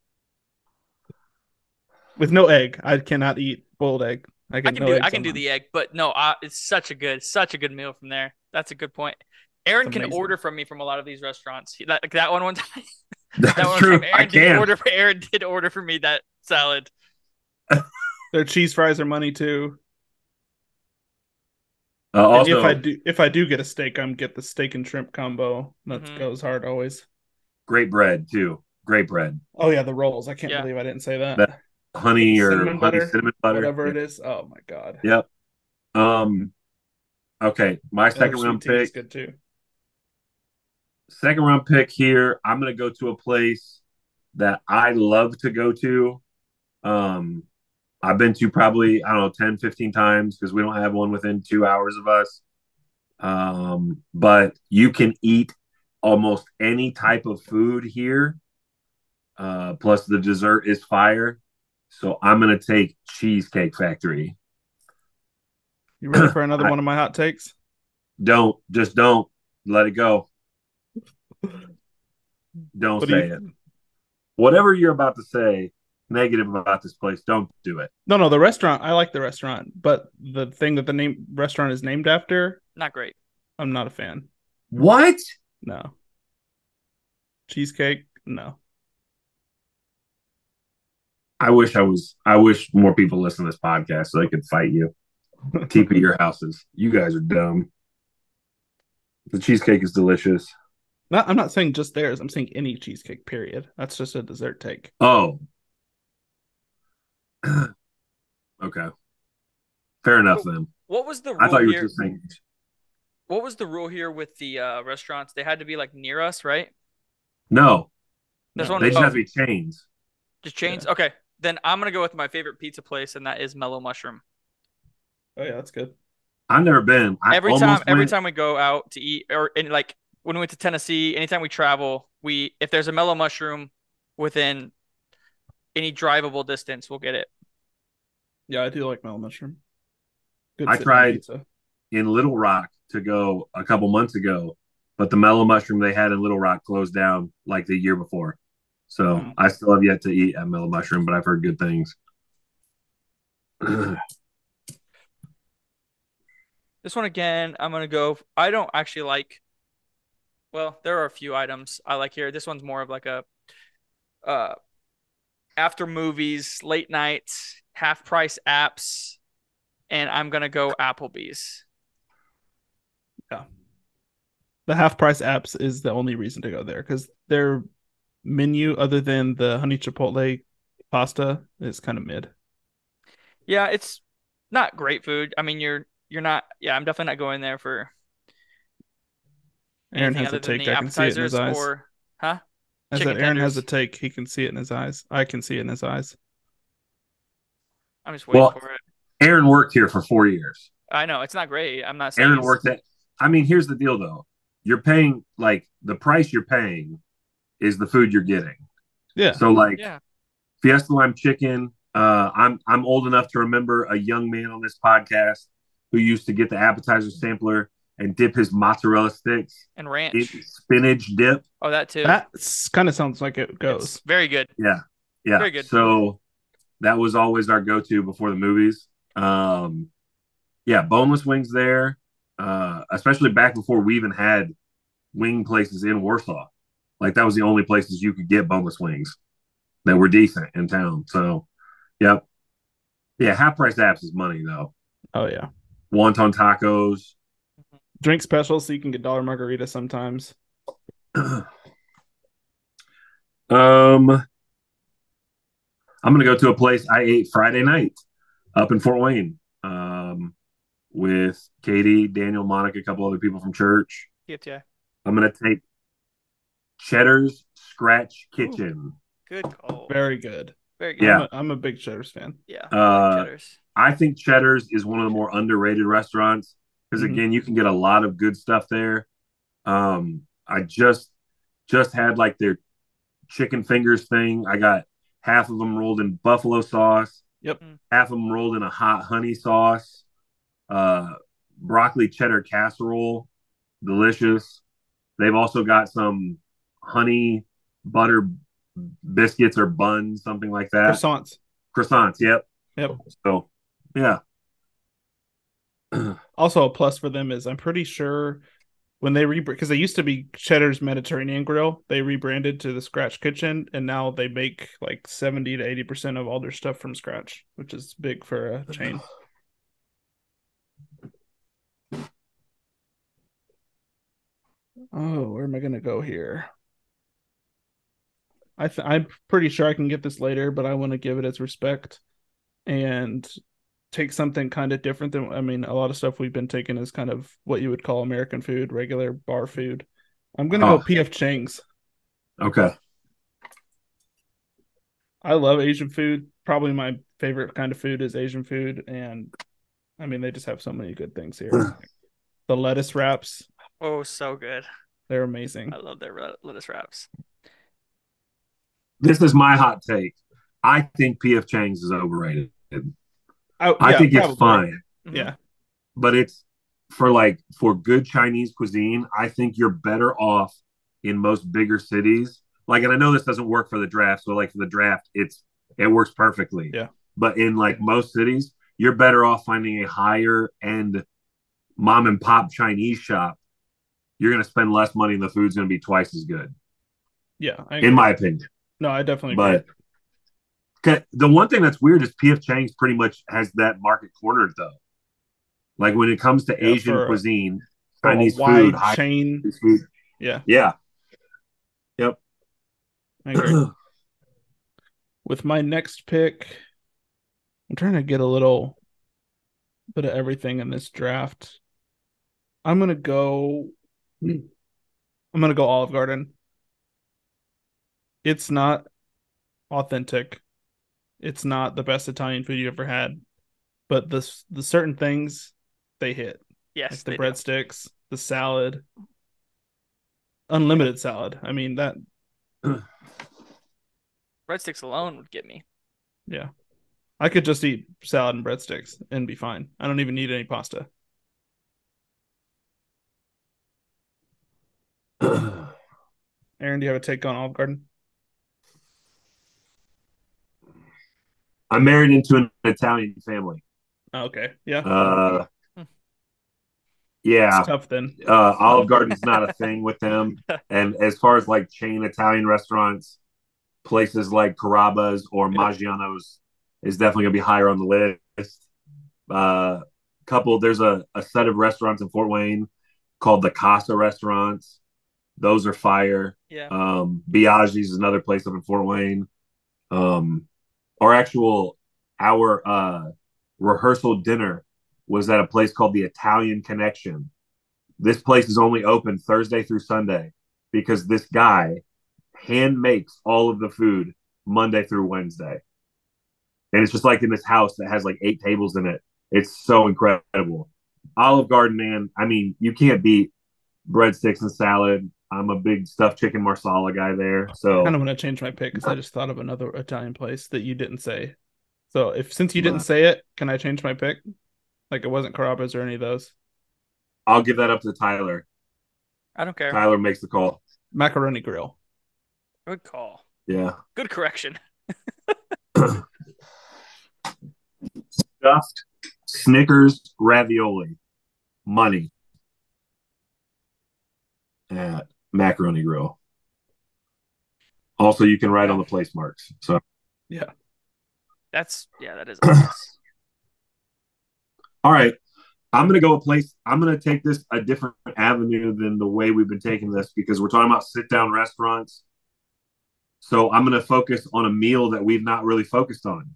With no egg, I cannot eat boiled egg. I, I can no do I can on do the egg, but no, uh, it's such a good, such a good meal from there. That's a good point. Aaron can order from me from a lot of these restaurants. He- That, that one one time. That's That one true. time I Aaron did can. order for Aaron did order for me that salad. Their cheese fries are money too. Uh, And also, if I do if I do get a steak, I'm get the steak and shrimp combo. That Mhm. goes hard always. great bread too. Great bread, Oh yeah, the rolls. I can't Yeah. believe I didn't say that. That- honey or Cinnamon honey butter, cinnamon butter, Whatever Yeah. it is. Oh my god. Yep. Um. Okay, my The second round pick. good too. Second round pick here. I'm gonna go to a place that I love to go to. Um, I've been to probably I don't know 10, 15 times because we don't have one within two hours of us. Um, but you can eat almost any type of food here. Uh, plus the dessert is fire. So I'm gonna take Cheesecake Factory. You ready for another I- one of my hot takes? Don't just don't let it go. Don't What say you- it. Whatever you're about to say negative about this place, don't do it. No, no, the restaurant. I like the restaurant, but the thing that the name restaurant is named after, Not great. I'm not a fan. What? No. Cheesecake? No. I wish I was. I wish more people listen to this podcast so they could fight you. TP your houses. You guys are dumb. The cheesecake is delicious. Not, I'm not saying just theirs. I'm saying any cheesecake. Period. That's just a dessert take. Oh. okay. Fair enough then. What was the rule I thought you were here? just saying. What was the rule here with the uh, restaurants? They had to be like near us, right? No, There's No, one. they just oh, have to be chains. just chains. Okay, then I'm gonna go with my favorite pizza place, and that is Mellow Mushroom. Oh yeah, that's good. I've never been. I every almost time, every went- time we go out to eat, or in like when we went to Tennessee, anytime we travel, we if there's a Mellow Mushroom within any drivable distance, we'll get it. Yeah, I do like Mellow Mushroom. Good I tried- pizza. in Little Rock to go a couple months ago, but the mellow mushroom they had in Little Rock closed down like the year before. So Hmm. I still have yet to eat at Mellow Mushroom, but I've heard good things. This one again, I'm gonna go. I don't actually like. Well, there are a few items I like here. This one's more of like a, uh, after movies, late nights, half price apps, and I'm gonna go Applebee's. Yeah, the half price apps is the only reason to go there because their menu, other than the honey chipotle pasta, is kind of mid. Yeah, it's not great food. I mean, you're you're not. Yeah, I'm definitely not going there for Aaron has a take. the I can see it in his eyes. or huh? I chicken said Aaron has a take. He can see it in his eyes. I can see it in his eyes. I'm just waiting Well- for it. Aaron worked here for four years. I know it's not great. I'm not saying Aaron worked at. I mean, here's the deal though. You're paying like the price you're paying is the food you're getting. Yeah. So like Yeah, Fiesta lime chicken. Uh, I'm I'm old enough to remember a young man on this podcast who used to get the appetizer sampler and dip his mozzarella sticks and in ranch. spinach dip. Oh, that too. That kind of sounds like it It's goes. very good. Yeah, yeah. Very good. So that was always our go-to before the movies. Um, yeah, boneless wings there, uh, especially back before we even had wing places in Warsaw. Like that was the only places you could get boneless wings that were decent in town. So, yep, yeah. Half price apps is money though. Oh yeah. Wonton tacos. Drink specials so you can get dollar margarita sometimes. Um, I'm gonna go to a place I ate Friday night up in Fort Wayne. Um, with Katie, Daniel, Monica, a couple other people from church. Yeah, I'm gonna take Cheddar's Scratch Kitchen. good call. Very good. Very good. Yeah. I'm a, I'm a big Cheddar's fan. yeah. Uh, Cheddars. I think Cheddar's is one of the more underrated restaurants because Mhm. again, you can get a lot of good stuff there. Um, I just just had like their chicken fingers thing. I got half of them rolled in buffalo sauce. Yep. Half of them rolled in a hot honey sauce. Uh, broccoli cheddar casserole, delicious. They've also got some honey butter biscuits or buns, something like that. Croissants. Croissants. Yep. Yep. So, yeah. Also, a plus for them is I'm pretty sure when they rebrand because they used to be Cheddar's Mediterranean Grill, they rebranded to the Scratch Kitchen, and now they make like seventy to eighty percent of all their stuff from scratch, which is big for a chain. Oh, where am I gonna go here? I th- I'm pretty sure I can get this later, but I want to give it its respect. And take something kind of different than I mean, a lot of stuff we've been taking is kind of what you would call American food, regular bar food. I'm gonna Oh. go PF Chang's. Okay. I love Asian food. Probably my favorite kind of food is Asian food, and I mean they just have so many good things here. the lettuce wraps, Oh, so good. they're amazing. I love their lettuce wraps. This is my hot take. I think PF Chang's is overrated. I yeah, think it's fine, Mhm. Yeah, but it's for like for good Chinese cuisine. I think you're better off in most bigger cities. Like, and I know this doesn't work for the draft. So, like for the draft, it's it works perfectly. Yeah. But in like most cities, you're better off finding a higher end mom and pop Chinese shop. You're going to spend less money, and the food's going to be twice as good, yeah. I in my opinion. no, I definitely But agree. Okay, the one thing that's weird is PF Chang's pretty much has that market cornered though. Like when it comes to Yeah, Asian for cuisine, For Chinese food, chain. Chinese food. Yeah, Yeah. I agree. With my next pick, I'm trying to get a little bit of everything in this draft. I'm gonna go. Hmm. I'm gonna go Olive Garden. It's not authentic. It's not the best Italian food you've ever had, but the the certain things they hit, Yes, like the they do. breadsticks, the salad, unlimited salad. I mean that. Breadsticks alone would get me. Yeah, I could just eat salad and breadsticks and be fine. I don't even need any pasta. Aaron, do you have a take on Olive Garden? I'm married into an Italian family. Oh, okay, yeah, Uh, Hmm. yeah, it's tough then. uh, Olive Garden's not a thing with them. And as far as like chain Italian restaurants, places like Carrabba's or Yeah. Maggiano's is definitely going to be higher on the list. Uh, couple, there's a, a set of restaurants in Fort Wayne called the Casa restaurants. Those are fire. Yeah. Um, Biaggi's is another place up in Fort Wayne. Um, our actual our uh rehearsal dinner was at a place called the Italian Connection. This place is only open Thursday through Sunday because this guy hand makes all of the food Monday through Wednesday. And it's just like in this house that has like eight tables in it. It's so incredible. Olive Garden, man. I mean, you can't beat breadsticks and salad. I'm a big stuffed chicken marsala guy there. So I kind of want to change my pick because I just thought of another Italian place that you didn't say. So if since you didn't say it, can I change my pick? Like it wasn't Carrabba's or any of those. I'll give that up to Tyler. I don't care. Tyler makes the call. Macaroni Grill. Good call. Yeah. Good correction. Stuffed Snickers ravioli. Money. At Macaroni Grill. Also, you can write on the place marks. So, Yeah. That's yeah, that is obvious. all right. I'm going to go a place. I'm going to take this a different avenue than the way we've been taking this because we're talking about sit down restaurants. So, I'm going to focus on a meal that we've not really focused on.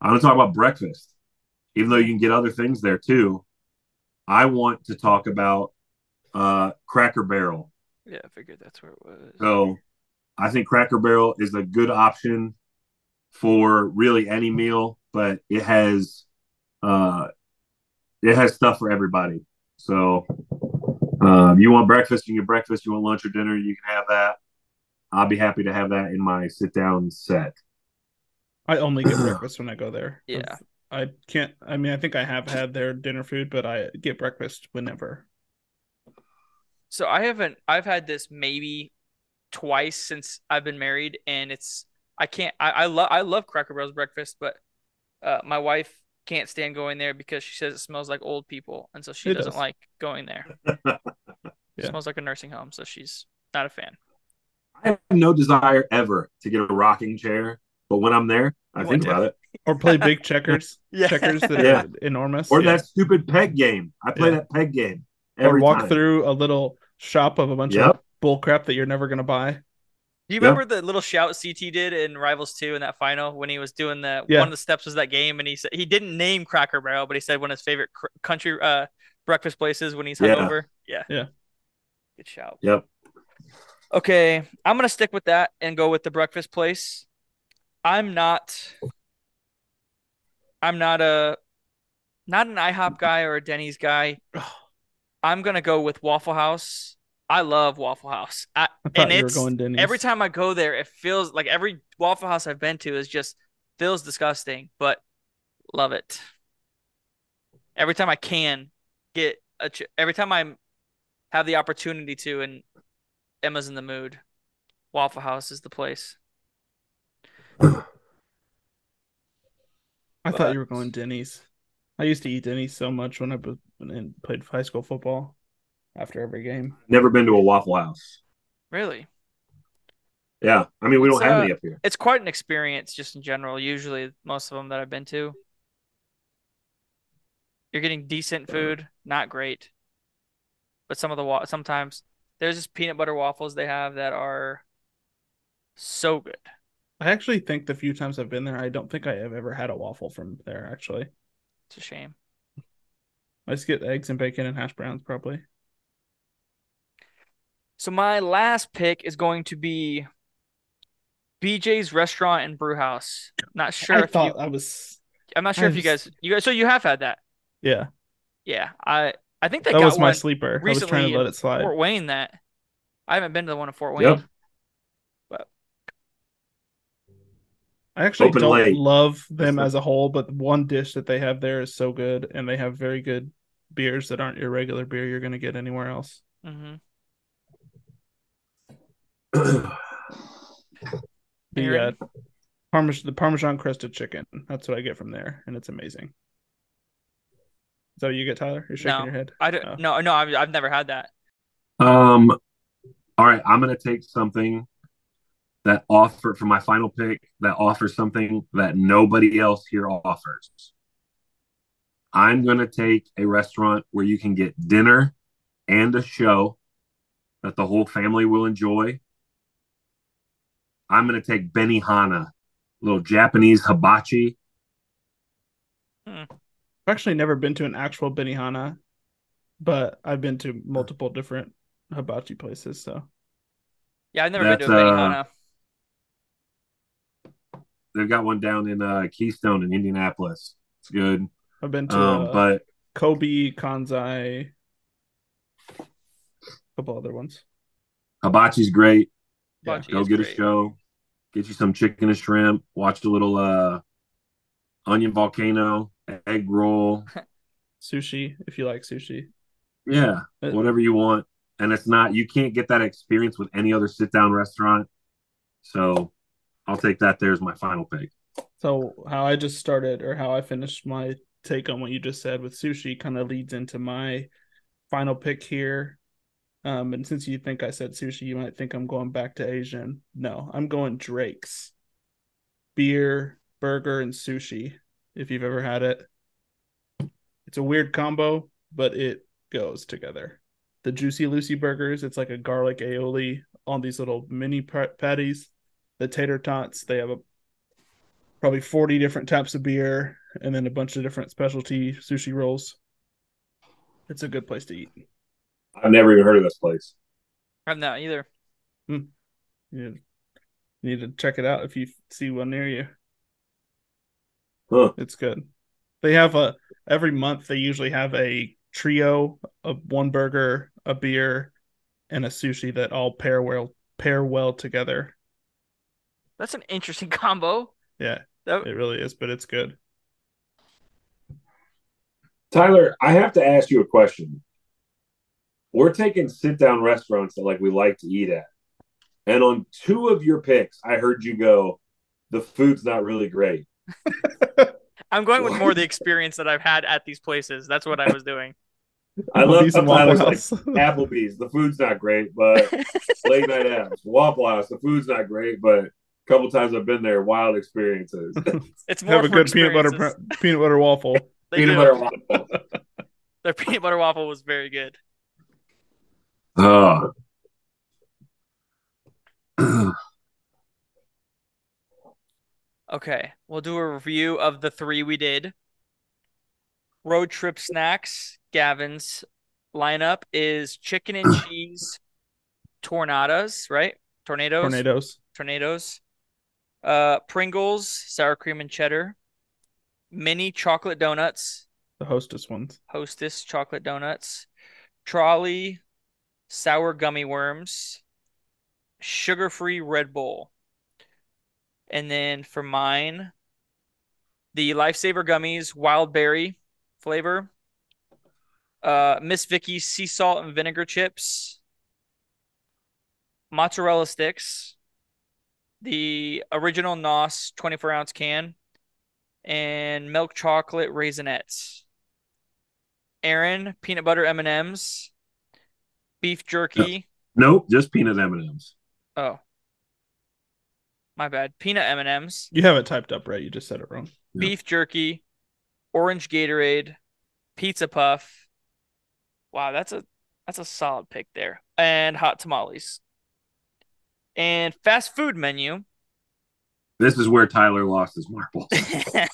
I'm going to talk about breakfast, even though you can get other things there too. I want to talk about uh, Cracker Barrel. Yeah, I figured that's where it was. So I think Cracker Barrel is a good option for really any meal, but it has uh, it has stuff for everybody. So um, you want breakfast, you can get breakfast. You want lunch or dinner, you can have that. I'll be happy to have that in my sit down set. I only get breakfast when I go there. Yeah. I can't. I mean, I think I have had their dinner food, but I get breakfast whenever. So I haven't I've had this maybe twice since I've been married and it's I can't I, I love I love Cracker Barrel's breakfast, but uh my wife can't stand going there because she says it smells like old people and so she It doesn't does. like going there. It smells like a nursing home, so she's not a fan. I have no desire ever to get a rocking chair, but when I'm there, I You think want about it. Or play big checkers. Yeah. Checkers that Yeah. are enormous. Or Yeah. that stupid peg game. I play Yeah. that peg game or walk time. through a little shop of a bunch Yep. of bull crap that you're never gonna buy. Do you Yeah. remember the little shout CT did in Rivals 2 in that final when he was doing the Yeah. one of the steps was that game and he said he didn't name Cracker Barrel, but he said one of his favorite cr- country uh breakfast places when he's Yeah. hungover. Yeah. Yeah. Good shout. Yep. Okay, I'm gonna stick with that and go with the breakfast place. I'm not. I'm not a, not an IHOP guy or a Denny's guy. I'm gonna go with Waffle House. I love Waffle House. I, I and it's every time I go there, it feels like every Waffle House I've been to is just feels disgusting, but love it. Every time I can get a, ch- every time I have the opportunity to, and Emma's in the mood, Waffle House is the place. I thought you were going Denny's. I used to eat Denny's so much when I was- when I played high school football. After every game, Never been to a Waffle House. Really, Yeah. I mean, we don't It's, have uh, any up here. it's quite an experience just in general. Usually, most of them that I've been to, you're getting decent food, not great, but some of the wa- sometimes there's just peanut butter waffles they have that are so good. I actually think the few times I've been there, I don't think I have ever had a waffle from there. Actually, It's a shame. I just get eggs and bacon and hash browns probably. So my last pick is going to be BJ's Restaurant and Brew House. Not sure I if thought you, I was I'm not sure I if you guys, you guys, so you have had that. yeah. Yeah, I, I think they That got was my one sleeper. I was recently trying to let it slide. Fort Wayne. That I haven't been to the one in Fort Wayne. Yep. But I actually Open don't late. love them as a whole, but one dish that they have there is so good, and they have very good beers that aren't your regular beer you're gonna get anywhere else. Mm-hmm. The Aaron? uh, parmesan, the Parmesan crusted chicken. That's what I get from there, and it's amazing. Is that what you get, Tyler? You're shaking No, your head. I don't. Oh. No, no, I've, I've never had that. Um, all right, I'm gonna take something that offer for my final pick that offers something that nobody else here offers. I'm gonna take a restaurant where you can get dinner and a show that the whole family will enjoy. I'm gonna take Benihana, little Japanese hibachi. I've actually never been to an actual Benihana, but I've been to multiple different hibachi places. So Yeah, I've never been to a That's, uh, Benihana. They've got one down in uh, Keystone in Indianapolis. It's good. I've been to Um, uh, but Kobe, Kanzai, a couple other ones. Hibachi's great. Yeah, Go get great. a show. Get you some chicken and shrimp. Watch a little uh onion volcano, egg roll. Sushi, if you like sushi. Yeah, Uh, whatever you want. And it's not you can't get that experience with any other sit down restaurant. So I'll take that there as my final pick. So how I just started or how I finished my take on what you just said with sushi kind of leads into my final pick here. Um, and since you think I said sushi, you might think I'm going back to Asian. No, I'm going Drake's. Beer, burger, and sushi. If you've ever had it, it's a weird combo, but it goes together. The Juicy Lucy burgers, it's like a garlic aioli on these little mini patties. The tater tots, they have a probably 40 different types of beer and then a bunch of different specialty sushi rolls. It's a good place to eat. I've never even heard of this place. I'm not either. You need, you need to check it out if you see one near you. Huh. It's good. They have a every month they usually have a trio of one burger, a beer, and a sushi that all pair well pair well together. That's an interesting combo. Yeah, That- it really is, but it's good. Tyler, I have to ask you a question. We're taking sit down restaurants that like we like to eat at. And on two of your picks, I heard you go, the food's not really great. I'm going with more the experience that I've had at these places. That's what I was doing. I love These how Tyler's like Applebee's, the food's not great, but late night apps, Waffle House, the food's not great, but a couple times I've been there, wild experiences. It's more have a good peanut butter peanut butter waffle. They Peanut do. butter waffle. Their peanut butter waffle was very good. Oh. Okay, we'll do a review of the three we did. Road trip snacks. Gavin's lineup is chicken and cheese tornadoes, right? Tornadoes. Tornadoes. Tornadoes. Uh, Pringles, sour cream and cheddar. Mini chocolate donuts, The hostess ones. Hostess chocolate donuts. Trolli, sour gummy worms. Sugar-free Red Bull. And then for mine, the Lifesaver gummies, wild berry flavor. Uh, Miss Vickie's sea salt and vinegar chips. Mozzarella sticks. The original NOS 24 ounce can. And milk chocolate raisinets. Aaron, peanut butter M&Ms. Beef jerky. Nope, just peanut M&Ms. Oh. My bad. Peanut M&Ms. You have it typed up right. You just said it wrong. Yeah. beef jerky, orange Gatorade, pizza puff. Wow, that's a that's a solid pick there. And hot tamales. And fast food menu. This is where Tyler lost his marbles. I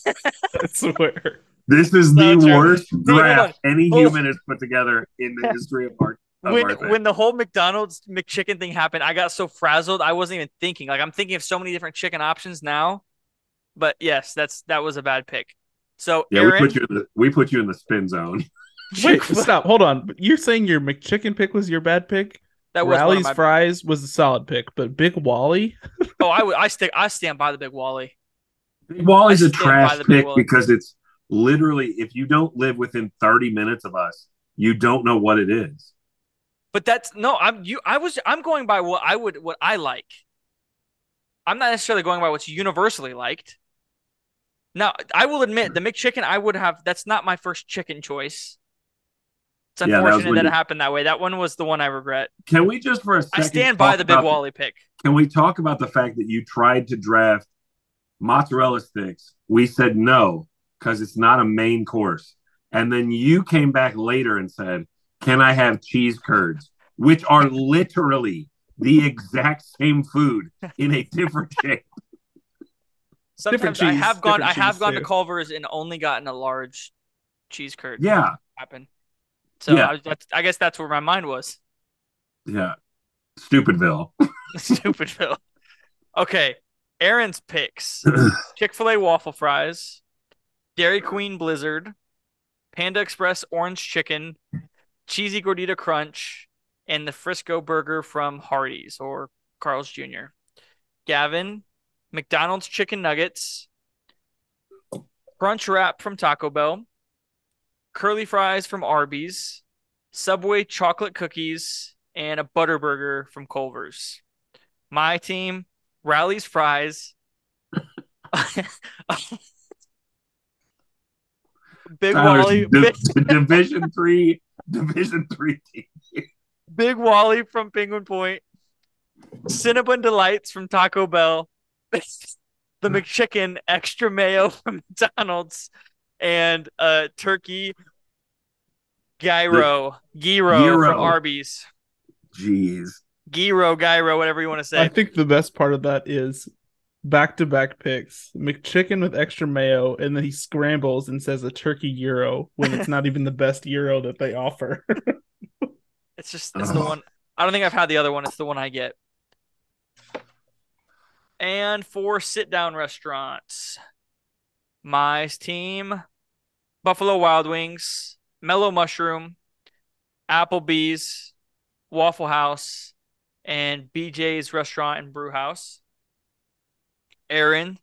swear. This is the true. worst Wait, hold draft any Hold on. human has put together in the history of our. When when the whole McDonald's McChicken thing happened, I got so frazzled I wasn't even thinking. Like I'm thinking of so many different chicken options now. But yes, that's that was a bad pick. So yeah, Aaron, we put you in the we put you in the spin zone. Wait, stop. Hold on. You're saying your McChicken pick was your bad pick? That was one Rally's my, fries was a solid pick, but Big Wally? Oh, I would I stick I stand by the big Wally. Big Wally's I a stand by trash pick Wally. because it's literally if you don't live within 30 minutes of us, you don't know what it is. But that's no, I'm you. I was I'm going by what I would what I like. I'm not necessarily going by what's universally liked. Now, I will admit the McChicken I would have. That's not my first chicken choice. It's Yeah, that unfortunate when that you- it happened that way. That one was the one I regret. Can we just for a I second I stand by the Big about- Wally pick. Can we talk about the fact that you tried to draft mozzarella sticks? We said no because it's not a main course. And then you came back later and said, "Can I have cheese curds?" Which are literally the exact same food in a different shape. Sometimes I cheese, have gone. different I have cheese, gone to. Culver's and only gotten a large cheese curd. Yeah, happen. So Yeah. I, I guess that's where my mind was. yeah. Stupidville. Stupidville. Okay, Aaron's picks: Chick Fil A waffle fries, Dairy Queen Blizzard, Panda Express orange chicken, cheesy gordita crunch, and the Frisco burger from Hardee's or Carl's Jr. Gavin, McDonald's chicken nuggets, crunch wrap from Taco Bell, curly fries from Arby's, Subway chocolate cookies, and a butter burger from Culver's. My team, Rally's fries. Big Tyler's Wally, di- Division three, Division three team. big Wally from Penguin Point, Cinnabon Delights from Taco Bell, the McChicken extra mayo from McDonald's, and uh turkey gyro, gyro Gyro. from Arby's, Jeez. gyro, gyro, whatever you want to say. I think the best part of that is back to back picks. McChicken with extra mayo, and then he scrambles and says a turkey gyro when it's not even the best gyro that they offer. It's just it's the one. I don't think I've had the other one. It's the one I get. And for sit down restaurants, my team: Buffalo Wild Wings, Mellow Mushroom, Applebee's, Waffle House, and BJ's Restaurant and Brew House. Aaron,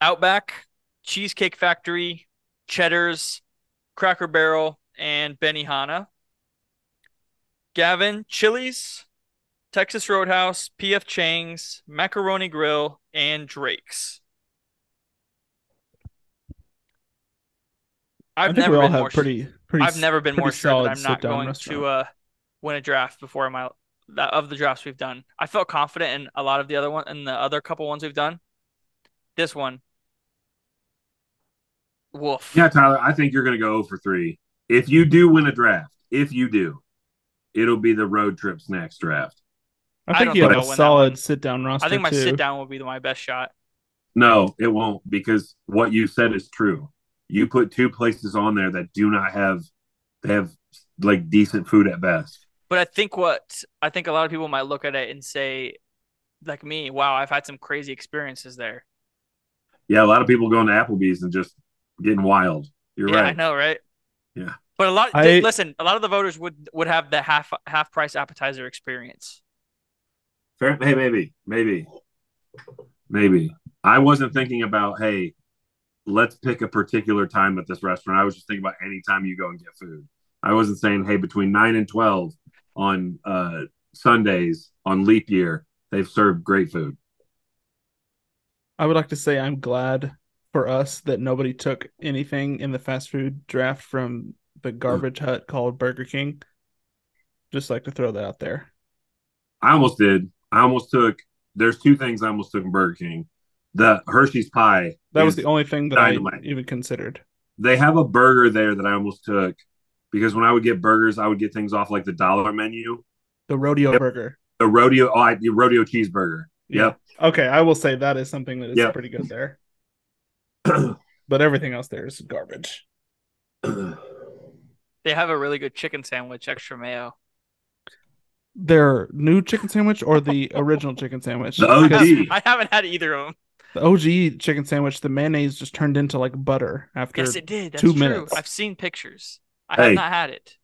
Outback, Cheesecake Factory, Cheddar's, Cracker Barrel, and Benihana. Gavin, Chili's, Texas Roadhouse, PF Chang's, Macaroni Grill, and Drake's. I've think never we all been have more pretty pretty. I've never been more sure that I'm not going restaurant. to uh win a draft before my that of the drafts we've done. I felt confident in a lot of the other one and the other couple ones we've done. This one. Woof. Yeah, Tyler, I think you're going to go for 3. If you do win a draft, if you do, it'll be the road trip snacks draft. I I think don't you have think a I'll win that solid sit down roster I think my sit down will be my best shot. No, it won't because what you said is true. You put two places on there that do not have they have like decent food at best. But I think what I think a lot of people might look at it and say, like me, wow, I've had some crazy experiences there. Yeah, a lot of people going to Applebee's and just getting wild. You're right. I know, right? Yeah. But a lot I- listen, a lot of the voters would would have the half half price appetizer experience. Fair, hey, maybe, maybe, maybe. I wasn't thinking about hey, let's pick a particular time at this restaurant. I was just thinking about any time you go and get food. I wasn't saying hey between nine and twelve on uh, Sundays on leap year they've served great food. I would like to say I'm glad for us that nobody took anything in the fast food draft from the garbage hut called Burger King. Just like to throw that out there. I almost did. I almost took. There's two things I almost took in Burger King. The Hershey's pie. That was the only thing that dynamite. I even considered. They have a burger there that I almost took because when I would get burgers, I would get things off like the dollar menu. The rodeo Yep. burger. The rodeo, oh, I, the rodeo cheeseburger. Yep. Okay, I will say that is something that is Yep. pretty good there. but everything else there is garbage. They have a really good chicken sandwich, extra mayo. Their new chicken sandwich or the original chicken sandwich? The OG. I haven't had either of them. The OG chicken sandwich, the mayonnaise just turned into like butter after. Yes, it did. That's two true. minutes. I've seen pictures. I Hey. have not had it.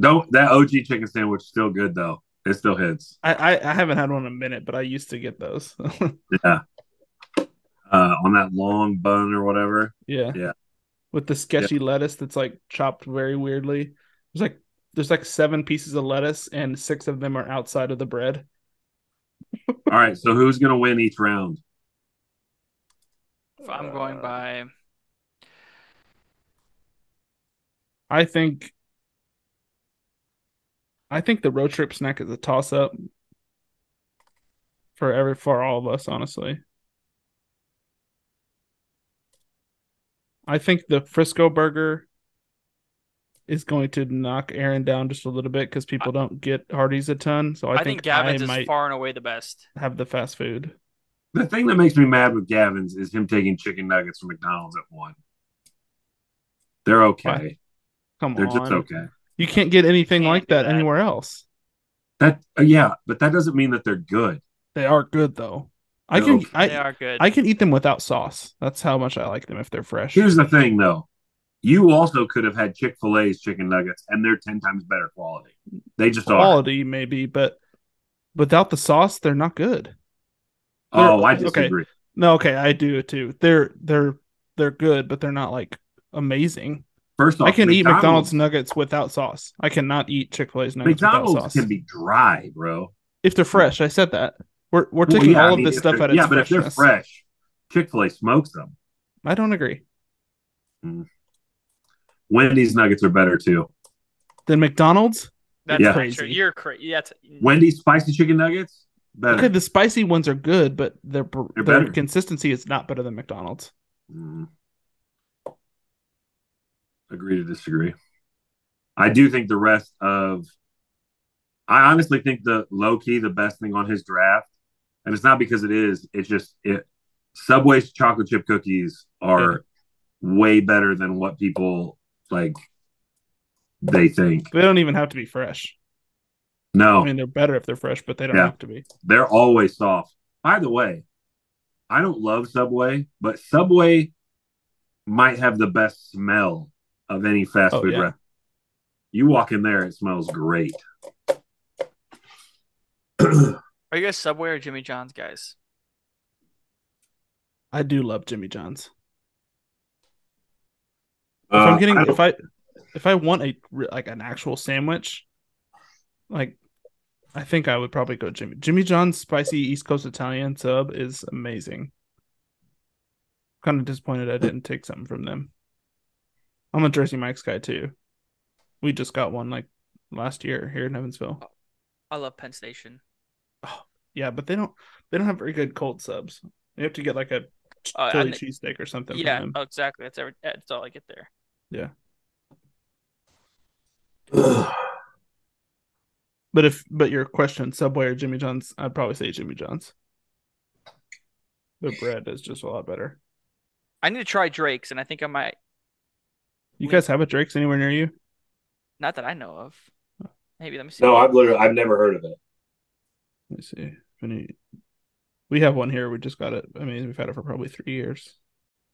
Don't that OG chicken sandwich is still good though. It still hits. I, I I haven't had one in a minute, but I used to get those. Yeah. Uh, on that long bun or whatever. yeah. Yeah. With the sketchy lettuce that's like chopped very weirdly. There's like there's like seven pieces of lettuce and six of them are outside of the bread. All right. So who's gonna win each round? If I'm going Uh, by I think I think the road trip snack is a toss up for every for all of us, honestly. I think the Frisco burger is going to knock Aaron down just a little bit because people don't get Hardee's a ton. So I, I, think, think, Gavin's I is far and away the best. have the fast food. The thing that makes me mad with Gavin's is him taking chicken nuggets from McDonald's at one. They're okay. Why? Come They're on, just okay. you can't get anything Can't like that, that. anywhere else. That uh, yeah, but that doesn't mean that they're good. They are good though. I They're can okay. they are good. I can eat them without sauce. That's how much I like them if they're fresh. Here's the thing though. You also could have had Chick-fil-A's chicken nuggets and they're 10 times better quality. They just are. quality maybe, but without the sauce, they're not good. Oh, I okay. disagree. No, okay, I do too. They're they're they're good, but they're not like amazing. First off, I can eat McDonald's nuggets without sauce. I cannot eat Chick Fil A's nuggets without McDonald's sauce. can be dry, bro. if they're fresh, I said that. We're we're Well, taking yeah, all I of this stuff they're- at its Yeah, but if they're fresh, Chick-fil-A smokes them. I don't agree. Mm. Wendy's nuggets are better too. Than McDonald's. That's Yeah. Crazy. You're crazy. That's Wendy's spicy chicken nuggets better. Okay, the spicy ones are good, but their They're their better. consistency is not better than McDonald's. Mm. Agree to disagree. I do think the rest of, I honestly think the low key the best thing on his draft, and it's not because it is. It's just it. Subway's chocolate chip cookies are way better than what people like. They think They don't even have to be fresh. No, I mean, they're better if they're fresh, but they don't Yeah. have to be. they're always soft. By the way, I don't love Subway, but Subway might have the best smell of any fast Oh, food yeah. restaurant. You walk in there, it smells great. Are you guys Subway or Jimmy John's guys? I do love Jimmy John's. If Uh, I'm getting I if I if I want a like an actual sandwich, like I think I would probably go Jimmy Jimmy John's spicy East Coast Italian sub is amazing. Kind of disappointed I didn't take something from them. I'm a Jersey Mike's guy too. We just got one like last year here in Evansville. I love Penn Station. Oh, Yeah, but they don't they don't have very good cold subs. You have to get like a Uh, Philly and- cheesesteak or something. yeah, from them. oh, exactly. That's every, that's all I get there. yeah. But if but your question, Subway or Jimmy John's, I'd probably say Jimmy John's. The bread is just a lot better. I need to try Drake's, and I think I might. You guys have a Drake's anywhere near you? Not that I know of. Maybe let me see. No, I've literally I've never heard of it. Let me see. If any... We have one here. We just got it. I mean, we've had it for probably three years.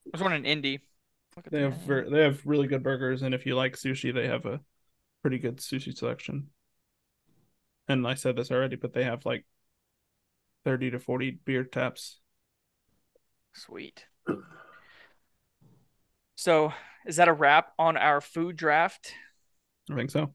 There's one in Indy. They have ver- they have really good burgers, and if you like sushi, they have a pretty good sushi selection. And I said this already, but they have like thirty to forty beer taps. Sweet. So, is that a wrap on our food draft? I think so.